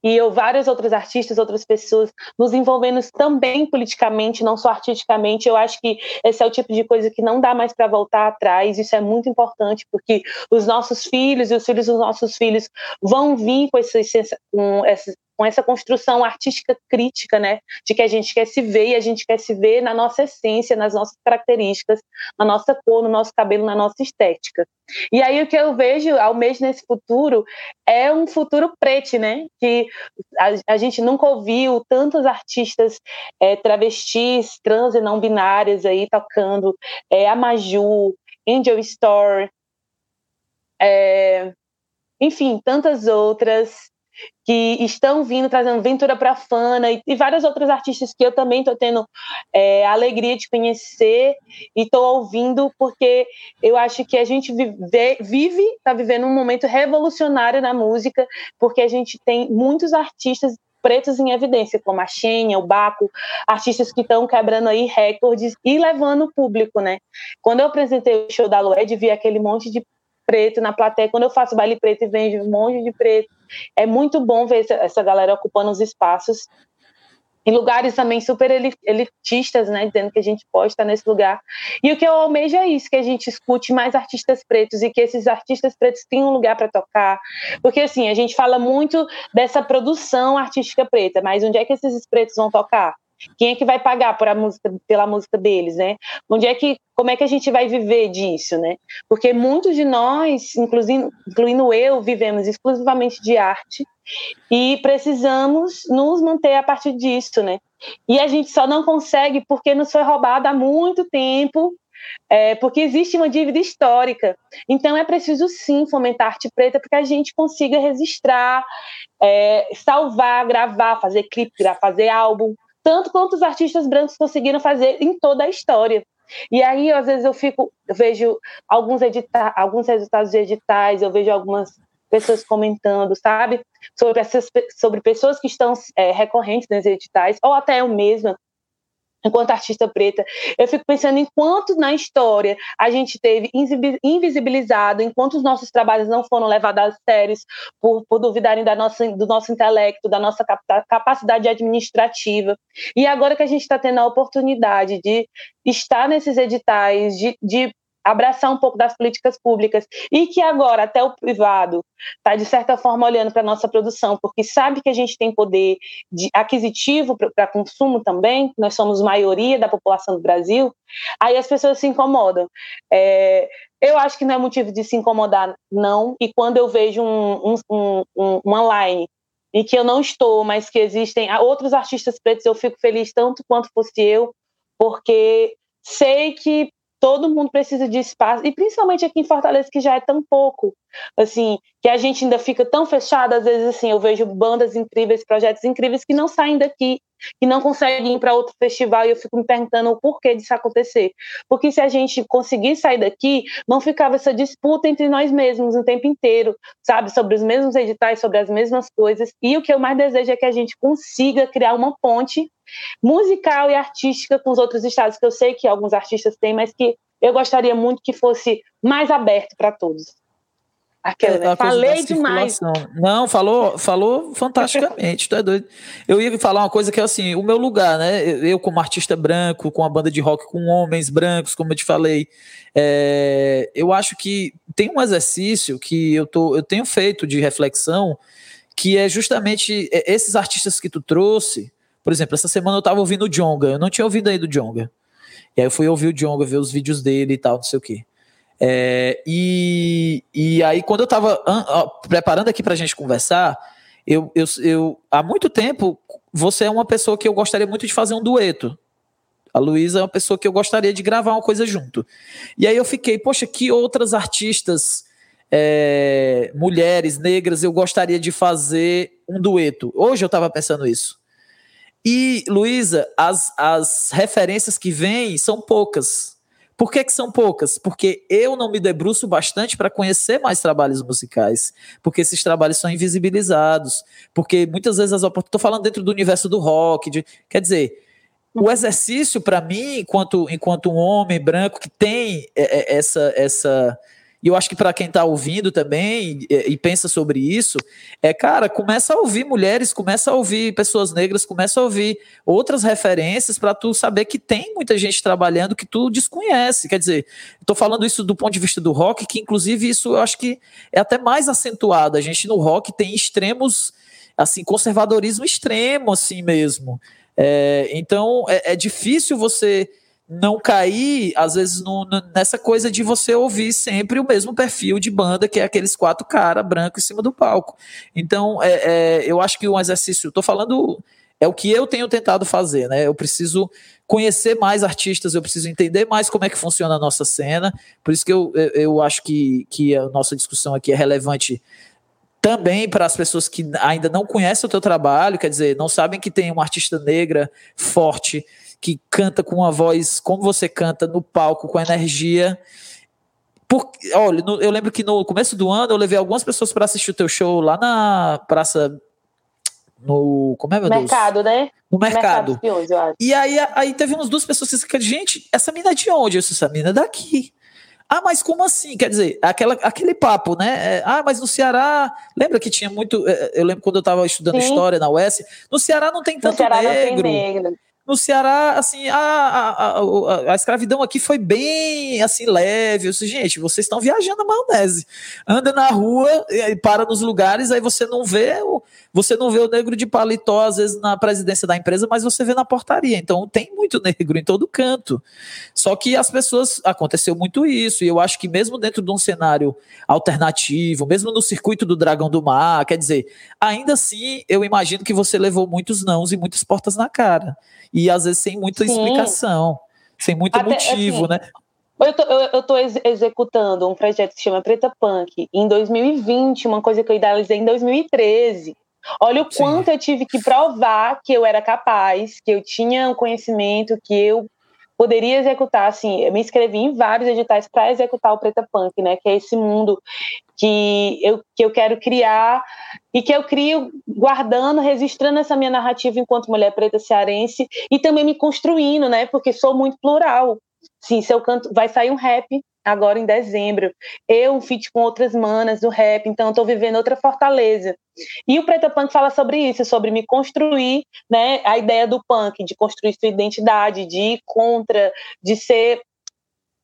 e eu, várias outras artistas, outras pessoas, nos envolvendo também politicamente, não só artisticamente. Eu acho que esse é o tipo de coisa que não dá mais para voltar atrás. Isso é muito importante, porque os nossos filhos e os filhos dos nossos filhos vão vir com, esse, com essa, com essa construção artística crítica, né, de que a gente quer se ver e a gente quer se ver na nossa essência, nas nossas características, na nossa cor, no nosso cabelo, na nossa estética. E aí o que eu vejo, ao mesmo nesse futuro, é um futuro preto, né, que a, a gente nunca ouviu tantos artistas é, travestis, trans e não binárias aí tocando, é, a Maju, Angel Store, é, enfim, tantas outras que estão vindo trazendo Ventura para Fana e, e, várias outras artistas que eu também estou tendo é, alegria de conhecer e estou ouvindo porque eu acho que a gente vive, está vivendo um momento revolucionário na música porque a gente tem muitos artistas pretos em evidência, como a Xenia, o Baco, artistas que estão quebrando aí recordes e levando o público, né? Quando eu apresentei o show da Lued, vi aquele monte de preto na plateia. Quando eu faço baile preto e vejo um monte de preto, é muito bom ver essa galera ocupando os espaços em lugares também super elitistas, né, dizendo que a gente pode estar nesse lugar. E o que eu almejo é isso, que a gente escute mais artistas pretos e que esses artistas pretos tenham um lugar para tocar. Porque, assim, a gente fala muito dessa produção artística preta, mas onde é que esses pretos vão tocar? Quem é que vai pagar por a música, pela música deles, né? Onde é que, como é que a gente vai viver disso, né? Porque muitos de nós, incluindo, incluindo eu, vivemos exclusivamente de arte e precisamos nos manter a partir disso, né? E a gente só não consegue porque nos foi roubado há muito tempo é, porque existe uma dívida histórica. Então é preciso sim fomentar arte preta para que a gente consiga registrar, é, salvar, gravar, fazer clipe, fazer álbum, tanto quanto os artistas brancos conseguiram fazer em toda a história. E aí, às vezes, eu fico, eu vejo alguns, edita alguns resultados de editais, eu vejo algumas pessoas comentando, sabe? Sobre, essas, sobre pessoas que estão é, recorrentes nos editais, ou até eu mesma, enquanto artista preta, eu fico pensando em quanto na história a gente teve invisibilizado, enquanto os nossos trabalhos não foram levados a sérios por, por duvidarem da nossa, do nosso intelecto, da nossa capacidade administrativa. E agora que a gente está tendo a oportunidade de estar nesses editais, de, de abraçar um pouco das políticas públicas e que agora até o privado está de certa forma olhando para a nossa produção, porque sabe que a gente tem poder de aquisitivo para consumo também, nós somos maioria da população do Brasil, aí as pessoas se incomodam. É, eu acho que não é motivo de se incomodar, não, e quando eu vejo um, um, um, uma line em que eu não estou, mas que existem outros artistas pretos, eu fico feliz tanto quanto fosse eu, porque sei que todo mundo precisa de espaço, e principalmente aqui em Fortaleza, que já é tão pouco, assim, que a gente ainda fica tão fechado, às vezes, assim, eu vejo bandas incríveis, projetos incríveis que não saem daqui, que não conseguem ir para outro festival, e eu fico me perguntando o porquê disso acontecer. Porque se a gente conseguir sair daqui, não ficava essa disputa entre nós mesmos o tempo inteiro, sabe, sobre os mesmos editais, sobre as mesmas coisas, e o que eu mais desejo é que a gente consiga criar uma ponte musical e artística com os outros estados, que eu sei que alguns artistas têm, mas que eu gostaria muito que fosse mais aberto para todos. Aquela, né? Falei demais. Não, falou, falou fantasticamente, tu é doido. Eu ia falar uma coisa que é assim, o meu lugar, né? Eu, como artista branco, com a banda de rock com homens brancos, como eu te falei, é, eu acho que tem um exercício que eu, tô, eu tenho feito de reflexão, que é justamente é, esses artistas que tu trouxe, por exemplo, essa semana eu tava ouvindo o Jonga, eu não tinha ouvido aí do Jonga. E aí eu fui ouvir o Jonga, ver os vídeos dele e tal, não sei o quê. É, e, e aí, quando eu tava preparando aqui pra gente conversar, eu, eu, eu há muito tempo você é uma pessoa que eu gostaria muito de fazer um dueto. A Luísa é uma pessoa que eu gostaria de gravar uma coisa junto. E aí eu fiquei, poxa, que outras artistas, é, mulheres, negras, eu gostaria de fazer um dueto. Hoje eu estava pensando isso. E, Luísa, as, as referências que vêm são poucas. Por que, que são poucas? Porque eu não me debruço bastante para conhecer mais trabalhos musicais, porque esses trabalhos são invisibilizados, porque muitas vezes as oportunidades. Estou falando dentro do universo do rock, de, quer dizer, o exercício para mim, enquanto, enquanto um homem branco que tem é, é, essa, essa e eu acho que para quem está ouvindo também e, e, pensa sobre isso, é, cara, começa a ouvir mulheres, começa a ouvir pessoas negras, começa a ouvir outras referências para tu saber que tem muita gente trabalhando que tu desconhece. Quer dizer, estou falando isso do ponto de vista do rock, que inclusive isso eu acho que é até mais acentuado. A gente no rock tem extremos, assim, conservadorismo extremo, assim mesmo. É, então é, é difícil você não cair, às vezes, no, nessa coisa de você ouvir sempre o mesmo perfil de banda, que é aqueles quatro caras brancos em cima do palco. Então, é, é, eu acho que um exercício, estou falando, é o que eu tenho tentado fazer, né? Eu preciso conhecer mais artistas, eu preciso entender mais como é que funciona a nossa cena, por isso que eu, eu, eu acho que, que a nossa discussão aqui é relevante também para as pessoas que ainda não conhecem o teu trabalho, quer dizer, não sabem que tem uma artista negra forte, que canta com uma voz como você canta no palco, com energia. Por, olha, no, eu lembro que no começo do ano eu levei algumas pessoas para assistir o teu show lá na Praça. no como é, meu mercado, Deus? né? No mercado. mercado. E aí, aí teve umas duas pessoas que disseram, gente, essa mina é de onde? Eu disse, essa mina é daqui. Ah, mas como assim? Quer dizer, aquela, aquele papo, né? É, ah, mas no Ceará, lembra que tinha muito. É, eu lembro quando eu estava estudando Sim. história na UES, no Ceará não tem tanto no Ceará negro. Não tem negro no Ceará, assim, a, a, a, a, escravidão aqui foi bem, assim, leve. Eu disse, gente, vocês estão viajando a maionese. Anda na rua, e para nos lugares, aí você não vê, você não vê o negro de paletó, às vezes, na presidência da empresa, mas você vê na portaria. Então, tem muito negro em todo canto. Só que as pessoas, aconteceu muito isso, e eu acho que mesmo dentro de um cenário alternativo, mesmo no circuito do Dragão do Mar, quer dizer, ainda assim, eu imagino que você levou muitos nãos e muitas portas na cara e às vezes sem muita Sim. explicação, sem muito Até, motivo, assim, né? Eu tô, eu, eu tô ex executando um projeto que se chama Preta Punk em 2020, uma coisa que eu idealizei em 2013. Olha o Sim. quanto eu tive que provar que eu era capaz, que eu tinha um conhecimento, que eu poderia executar, assim, eu me inscrevi em vários editais para executar o Preta Punk, né, que é esse mundo que eu, que eu quero criar e que eu crio guardando, registrando essa minha narrativa enquanto mulher preta cearense e também me construindo, né, porque sou muito plural. Sim, se eu canto, vai sair um rap agora em dezembro. Eu, um feat com outras manas do rap, então estou vivendo outra fortaleza. E o Preta Punk fala sobre isso, sobre me construir, né, a ideia do punk, de construir sua identidade, de ir contra, de ser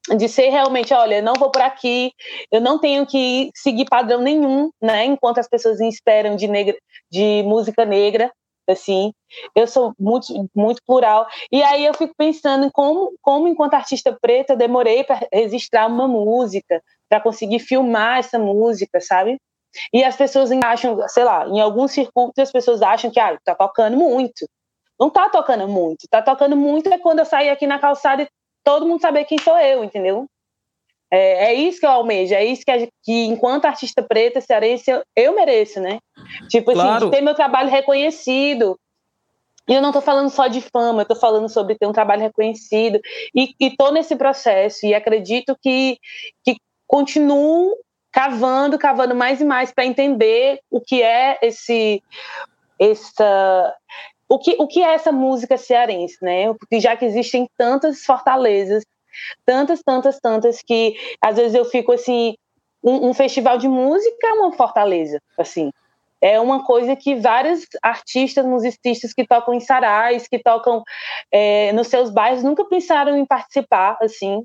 de ser realmente, olha, não vou por aqui, eu não tenho que seguir padrão nenhum, né? Enquanto as pessoas esperam de negra, de música negra, assim, eu sou muito, muito plural. E aí eu fico pensando como, como enquanto artista preta, eu demorei para registrar uma música, para conseguir filmar essa música, sabe? E as pessoas acham, sei lá, em alguns circuitos as pessoas acham que ah, tá tocando muito. Não tá tocando muito. Tá tocando muito é quando eu sair aqui na calçada e todo mundo saber quem sou eu, entendeu? É, é isso que eu almejo, é isso que, que enquanto artista preta, cearense, eu, eu mereço, né? Tipo assim, claro. assim, ter meu trabalho reconhecido. E eu não estou falando só de fama, eu estou falando sobre ter um trabalho reconhecido. E estou nesse processo e acredito que, que continuo cavando, cavando mais e mais para entender o que é esse essa o que, o que é essa música cearense, né? Porque já que existem tantas fortalezas tantas, tantas, tantas que às vezes eu fico assim, um, um festival de música é uma fortaleza, assim. É uma coisa que vários artistas, musicistas que tocam em sarais, que tocam é, nos seus bairros, nunca pensaram em participar, assim.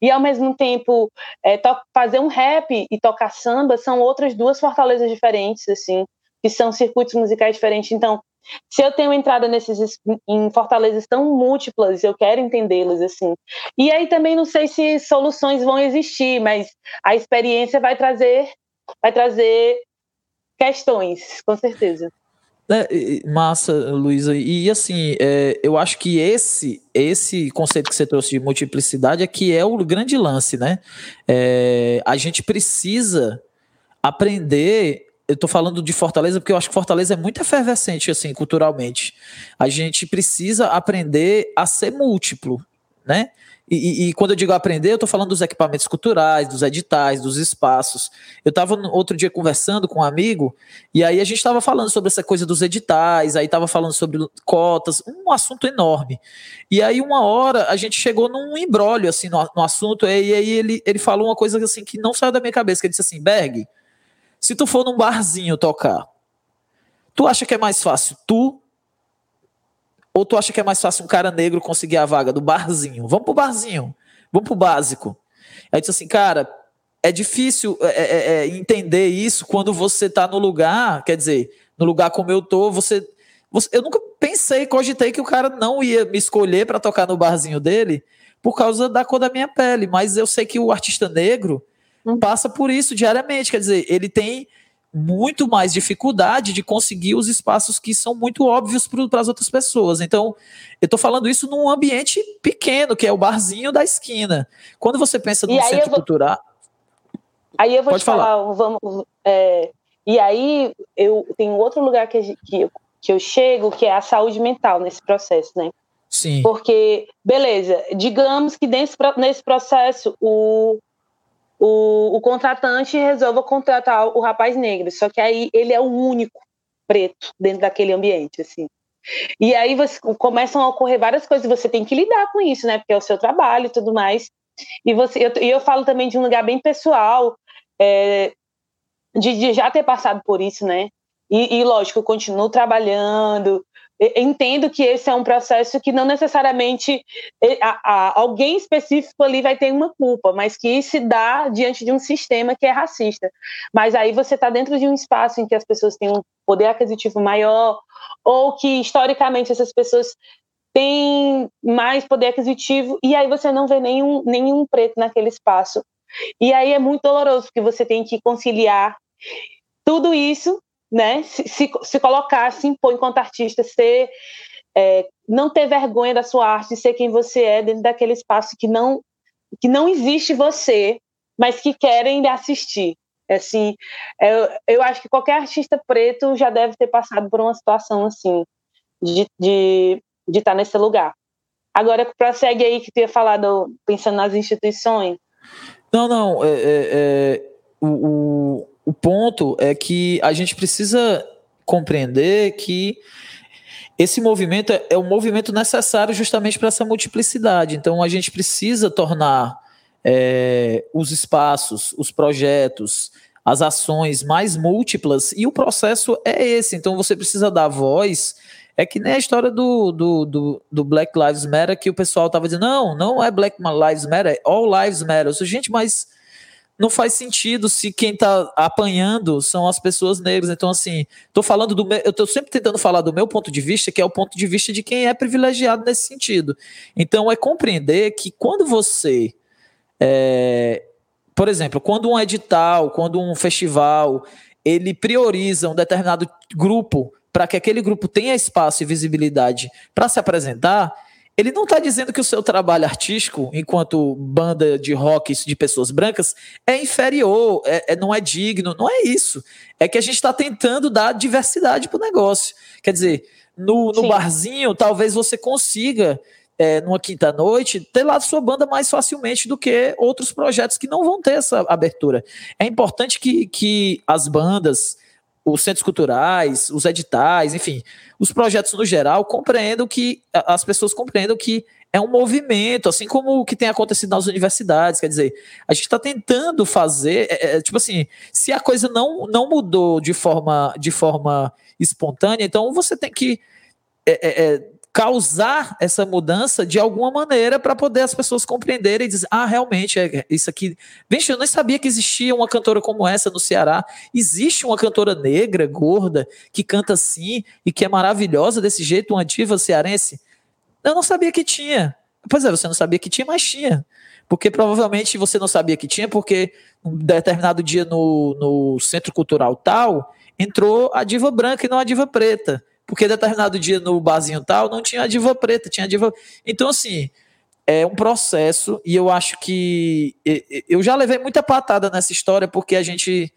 E ao mesmo tempo, é, fazer um rap e tocar samba são outras duas fortalezas diferentes, assim, que são circuitos musicais diferentes. Então, se eu tenho entrada nesses em fortalezas tão múltiplas, eu quero entendê-las assim. E aí também não sei se soluções vão existir, mas a experiência vai trazer vai trazer questões, com certeza. É, massa, Luísa. E assim, é, eu acho que esse esse conceito que você trouxe de multiplicidade é que é o grande lance, né? É, a gente precisa aprender eu tô falando de Fortaleza porque eu acho que Fortaleza é muito efervescente, assim, culturalmente. A gente precisa aprender a ser múltiplo, né? E, e, e quando eu digo aprender, eu estou falando dos equipamentos culturais, dos editais, dos espaços. Eu estava outro dia conversando com um amigo, e aí a gente estava falando sobre essa coisa dos editais, aí estava falando sobre cotas, um assunto enorme. E aí, uma hora, a gente chegou num embrólio, assim, no, no assunto, e aí ele, ele falou uma coisa assim que não saiu da minha cabeça, que ele disse assim, Berg, se tu for num barzinho tocar, tu acha que é mais fácil tu ou tu acha que é mais fácil um cara negro conseguir a vaga do barzinho? Vamos pro barzinho, vamos pro básico. Aí disse assim, cara, é difícil é, é, é, é, entender isso quando você tá no lugar, quer dizer, no lugar como eu tô, você, você eu nunca pensei, cogitei que o cara não ia me escolher para tocar no barzinho dele por causa da cor da minha pele, mas eu sei que o artista negro. Passa por isso diariamente. Quer dizer, ele tem muito mais dificuldade de conseguir os espaços que são muito óbvios para as outras pessoas. Então, eu estou falando isso num ambiente pequeno, que é o barzinho da esquina. Quando você pensa num centro vou... cultural. Aí eu vou Pode te falar, falar vamos. É, e aí eu tenho outro lugar que, que, eu, que eu chego, que é a saúde mental nesse processo, né? Sim. Porque, beleza, digamos que nesse, nesse processo o, o, o contratante resolva contratar o rapaz negro. Só que aí ele é o único. preto dentro daquele ambiente, assim. E aí você, começam a ocorrer várias coisas, você tem que lidar com isso, né? Porque é o seu trabalho e tudo mais. E você, eu, eu falo também de um lugar bem pessoal, é, de, de, já ter passado por isso, né? E, e lógico, eu continuo trabalhando, entendo que esse é um processo que não necessariamente alguém específico ali vai ter uma culpa, mas que se dá diante de um sistema que é racista. Mas aí você está dentro de um espaço em que as pessoas têm um poder aquisitivo maior, ou que historicamente essas pessoas têm mais poder aquisitivo, e aí você não vê nenhum, nenhum preto naquele espaço. E aí é muito doloroso, porque você tem que conciliar tudo isso né, se, se, se colocar, se impor enquanto artista, ser, é, não ter vergonha da sua arte, ser quem você é dentro daquele espaço que não, que não existe você, mas que querem lhe assistir. Assim, eu, eu acho que qualquer artista preto já deve ter passado por uma situação assim, de estar de, de estar nesse lugar. Agora, prossegue aí que tu ia falado pensando nas instituições. Não, não, é, é, é o, o o ponto é que a gente precisa compreender que esse movimento é, é um movimento necessário justamente para essa multiplicidade. Então, a gente precisa tornar é, os espaços, os projetos, as ações mais múltiplas, e o processo é esse. Então, você precisa dar voz. É que nem a história do, do, do, do Black Lives Matter, que o pessoal estava dizendo: não, não é Black Lives Matter, é All Lives Matter. Gente, mas não faz sentido se quem está apanhando são as pessoas negras. Então, assim, tô falando do meu, eu estou sempre tentando falar do meu ponto de vista, que é o ponto de vista de quem é privilegiado nesse sentido. Então, é compreender que quando você, é, por exemplo, quando um edital, quando um festival, ele prioriza um determinado grupo para que aquele grupo tenha espaço e visibilidade para se apresentar, ele não está dizendo que o seu trabalho artístico, enquanto banda de rock de pessoas brancas, é inferior, é, é não é digno. Não é isso. É que a gente está tentando dar diversidade para o negócio. Quer dizer, no, no barzinho, talvez você consiga, é, numa quinta-noite, ter lá a sua banda mais facilmente do que outros projetos que não vão ter essa abertura. É importante que, que as bandas os centros culturais, os editais, enfim, os projetos no geral compreendam que as pessoas compreendam que é um movimento, assim como o que tem acontecido nas universidades. Quer dizer, a gente está tentando fazer, é, é, tipo assim, se a coisa não, não mudou de forma, de forma espontânea, então você tem que é, é, é causar essa mudança de alguma maneira para poder as pessoas compreenderem e dizer, ah, realmente, é isso aqui. Vixe, eu nem sabia que existia uma cantora como essa no Ceará. Existe uma cantora negra, gorda, que canta assim e que é maravilhosa desse jeito, uma diva cearense. Eu não sabia que tinha. Pois é, você não sabia que tinha, mas tinha. Porque provavelmente você não sabia que tinha, porque um determinado dia no, no centro cultural tal, entrou a diva branca e não a diva preta porque determinado dia no barzinho tal não tinha a diva preta, tinha a diva. Então, assim, é um processo e eu acho que. Eu já levei muita patada nessa história porque a gente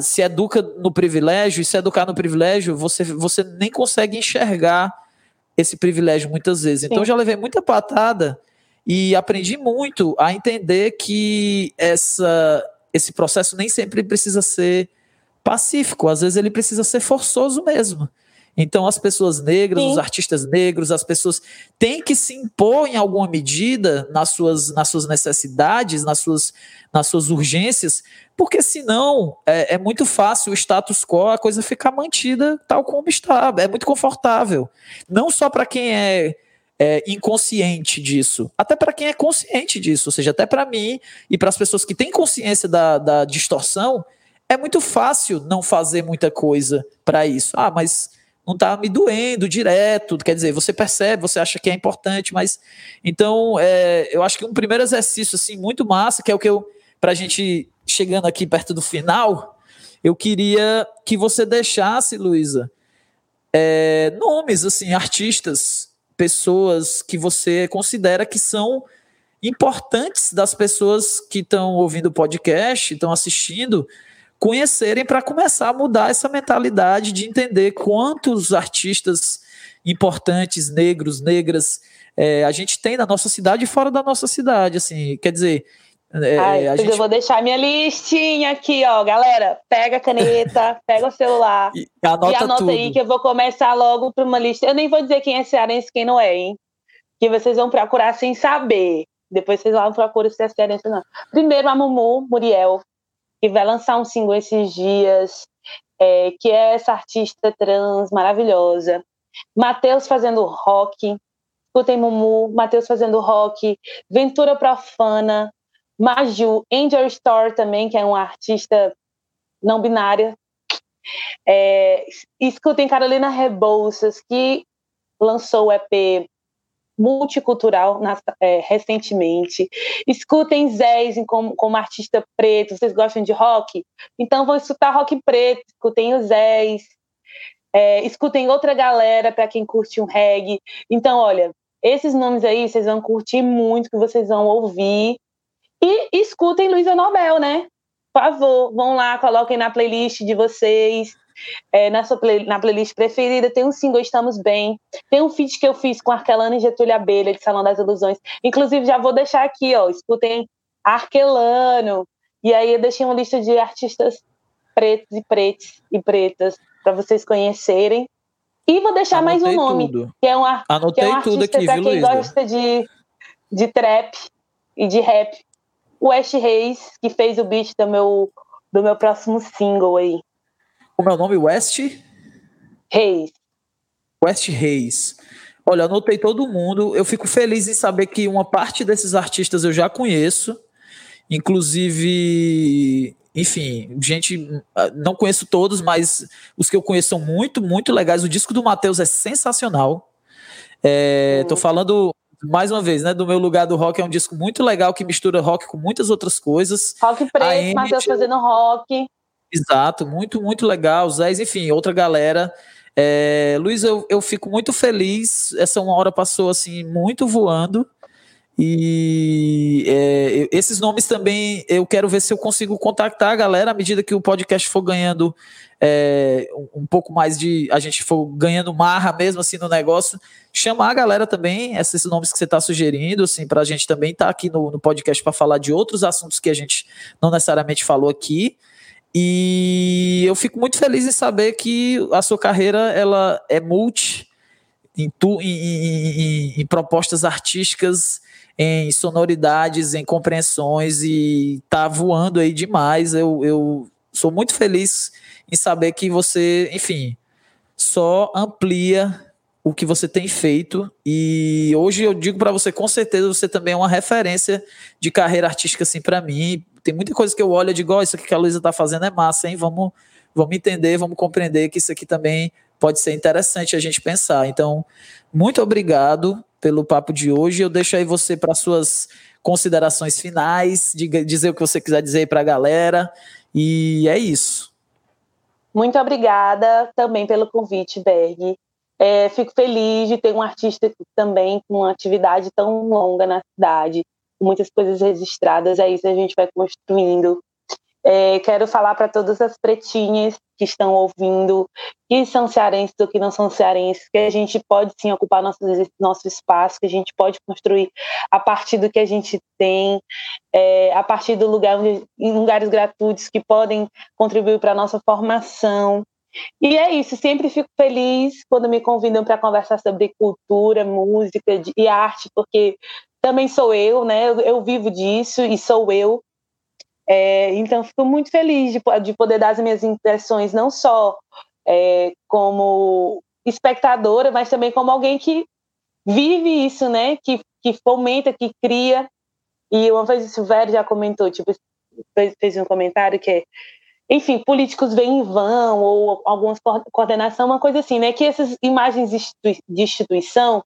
se educa no privilégio e se educar no privilégio, você, você nem consegue enxergar esse privilégio muitas vezes. Então, eu já levei muita patada e aprendi muito a entender que essa, esse processo nem sempre precisa ser pacífico, às vezes ele precisa ser forçoso mesmo. Então, as pessoas negras, Sim. os artistas negros, as pessoas têm que se impor em alguma medida nas suas, nas suas necessidades, nas suas, nas suas urgências, porque senão é, é muito fácil o status quo, a coisa ficar mantida tal como está. É muito confortável. Não só para quem é é, inconsciente disso, até para quem é consciente disso, ou seja, até para mim e para as pessoas que têm consciência da, da distorção, é muito fácil não fazer muita coisa para isso. Ah, mas não está me doendo direto, quer dizer, você percebe, você acha que é importante, mas então é, eu acho que um primeiro exercício assim muito massa, que é o que eu para a gente chegando aqui perto do final, eu queria que você deixasse, Luísa, é, nomes assim, artistas, pessoas que você considera que são importantes das pessoas que estão ouvindo o podcast, estão assistindo, conhecerem para começar a mudar essa mentalidade de entender quantos artistas importantes, negros, negras, é, a gente tem na nossa cidade e fora da nossa cidade. Assim, quer dizer, É, Ai, gente... Eu vou deixar minha listinha aqui, ó. Galera, pega a caneta, [laughs] pega o celular e anota, e anota tudo. aí que eu vou começar logo para uma lista. Eu nem vou dizer quem é cearense e quem não é, hein? Que vocês vão procurar sem saber. Depois vocês vão procurar se é cearense ou não. Primeiro, a Mumu Muriel, que vai lançar um single esses dias, é, que é essa artista trans maravilhosa. Matheus fazendo rock. Escutem Mumu, Matheus fazendo rock. Ventura Profana Maju, Angel Store também, que é uma artista não binária. É, escutem Carolina Rebouças, que lançou o EP multicultural na, é, recentemente. Escutem Zés como, como artista preto. Vocês gostam de rock? Então vão escutar rock preto. Escutem o Zés. É, escutem outra galera para quem curte um reggae. Então, olha, esses nomes aí vocês vão curtir muito, que vocês vão ouvir. E escutem Luísa Nobel, né? Por favor, vão lá, coloquem na playlist de vocês. É, na, sua play, na playlist preferida, tem um single Estamos Bem, tem um feat que eu fiz com Arquelana e Getúlio Abelha, de Salão das Ilusões. Inclusive, já vou deixar aqui, ó, escutem Arquelano. E aí eu deixei uma lista de artistas pretos e pretos e pretas para vocês conhecerem. E vou deixar Anotei mais um nome, tudo. que é um, Anotei que é um artista para quem Luísa? gosta de, de trap e de rap o West Reis, que fez o beat do meu, do meu próximo single aí. Como é o nome? West? Reis. West Reis. Olha, anotei todo mundo. Eu fico feliz em saber que uma parte desses artistas eu já conheço. Inclusive, enfim, gente, não conheço todos, mas os que eu conheço são muito, muito legais. O disco do Matheus é sensacional. É, tô falando mais uma vez, né, do meu lugar do rock é um disco muito legal que mistura rock com muitas outras coisas. Rock preto, Matheus fazendo rock. Exato, muito, muito legal. Zé, enfim, outra galera. É, Luiz, eu, eu fico muito feliz. Essa uma hora passou assim, muito voando. E é, esses nomes também eu quero ver se eu consigo contactar a galera à medida que o podcast for ganhando é, um pouco mais de. A gente for ganhando marra mesmo assim no negócio. Chamar a galera também, esses nomes que você está sugerindo, assim, para a gente também estar tá aqui no, no podcast para falar de outros assuntos que a gente não necessariamente falou aqui. E eu fico muito feliz em saber que a sua carreira ela é multi em, tu, em, em, em propostas artísticas em sonoridades, em compreensões e tá voando aí demais. Eu, eu sou muito feliz em saber que você, enfim, só amplia o que você tem feito e hoje eu digo para você com certeza você também é uma referência de carreira artística assim para mim. Tem muita coisa que eu olho e digo, oh, isso aqui que a Luísa tá fazendo é massa, hein? Vamos vamos entender, vamos compreender que isso aqui também pode ser interessante a gente pensar. Então, muito obrigado pelo papo de hoje. Eu deixo aí você para suas considerações finais, diga, dizer o que você quiser dizer para a galera. E é isso. Muito obrigada também pelo convite, Berg. É, fico feliz de ter um artista também com uma atividade tão longa na cidade, muitas coisas registradas. É isso que a gente vai construindo é, quero falar para todas as pretinhas que estão ouvindo, que são cearenses ou que não são cearenses, que a gente pode sim ocupar nosso, nosso espaço, que a gente pode construir a partir do que a gente tem, é, a partir do lugar em lugares gratuitos que podem contribuir para a nossa formação. E é isso, sempre fico feliz quando me convidam para conversar sobre cultura, música e arte, porque também sou eu, né? Eu, eu vivo disso e sou eu. É, então, fico muito feliz de, de, poder dar as minhas impressões, não só é, como espectadora, mas também como alguém que vive isso, né? Que, que fomenta, que cria. E uma vez o Silvério já comentou, tipo, fez, fez um comentário que é enfim, políticos vêm em vão, ou algumas coordenação, uma coisa assim, né? Que essas imagens de instituição,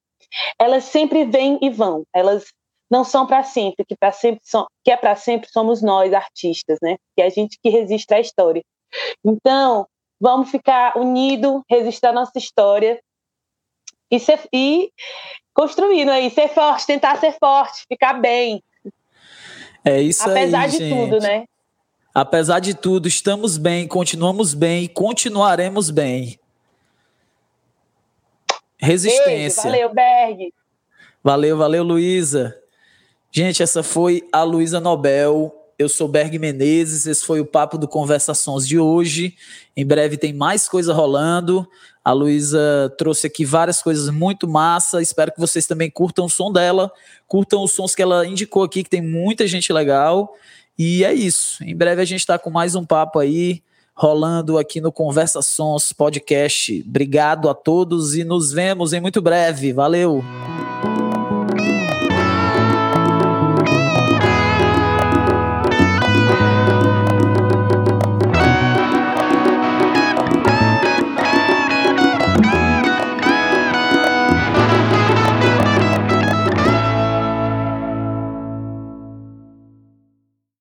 elas sempre vêm e vão. Elas não são para sempre, que para sempre são, que é para sempre somos nós artistas, né? Que é a gente que resiste à história. Então, vamos ficar unidos, resistir à nossa história e, ser, e construindo aí, ser forte, tentar ser forte, ficar bem. É isso Apesar aí, de gente. tudo, né? Apesar de tudo, estamos bem, continuamos bem, continuaremos bem. Resistência. Beijo, valeu, Berg. Valeu, valeu, Luísa. Gente, essa foi a Luísa Nobel. Eu sou Berg Menezes, esse foi o Papo do Conversações de hoje. Em breve tem mais coisa rolando. A Luísa trouxe aqui várias coisas muito massa. Espero que vocês também curtam o som dela, curtam os sons que ela indicou aqui, que tem muita gente legal. E é isso. Em breve a gente está com mais um papo aí rolando aqui no Conversações Podcast. Obrigado a todos e nos vemos em muito breve. Valeu!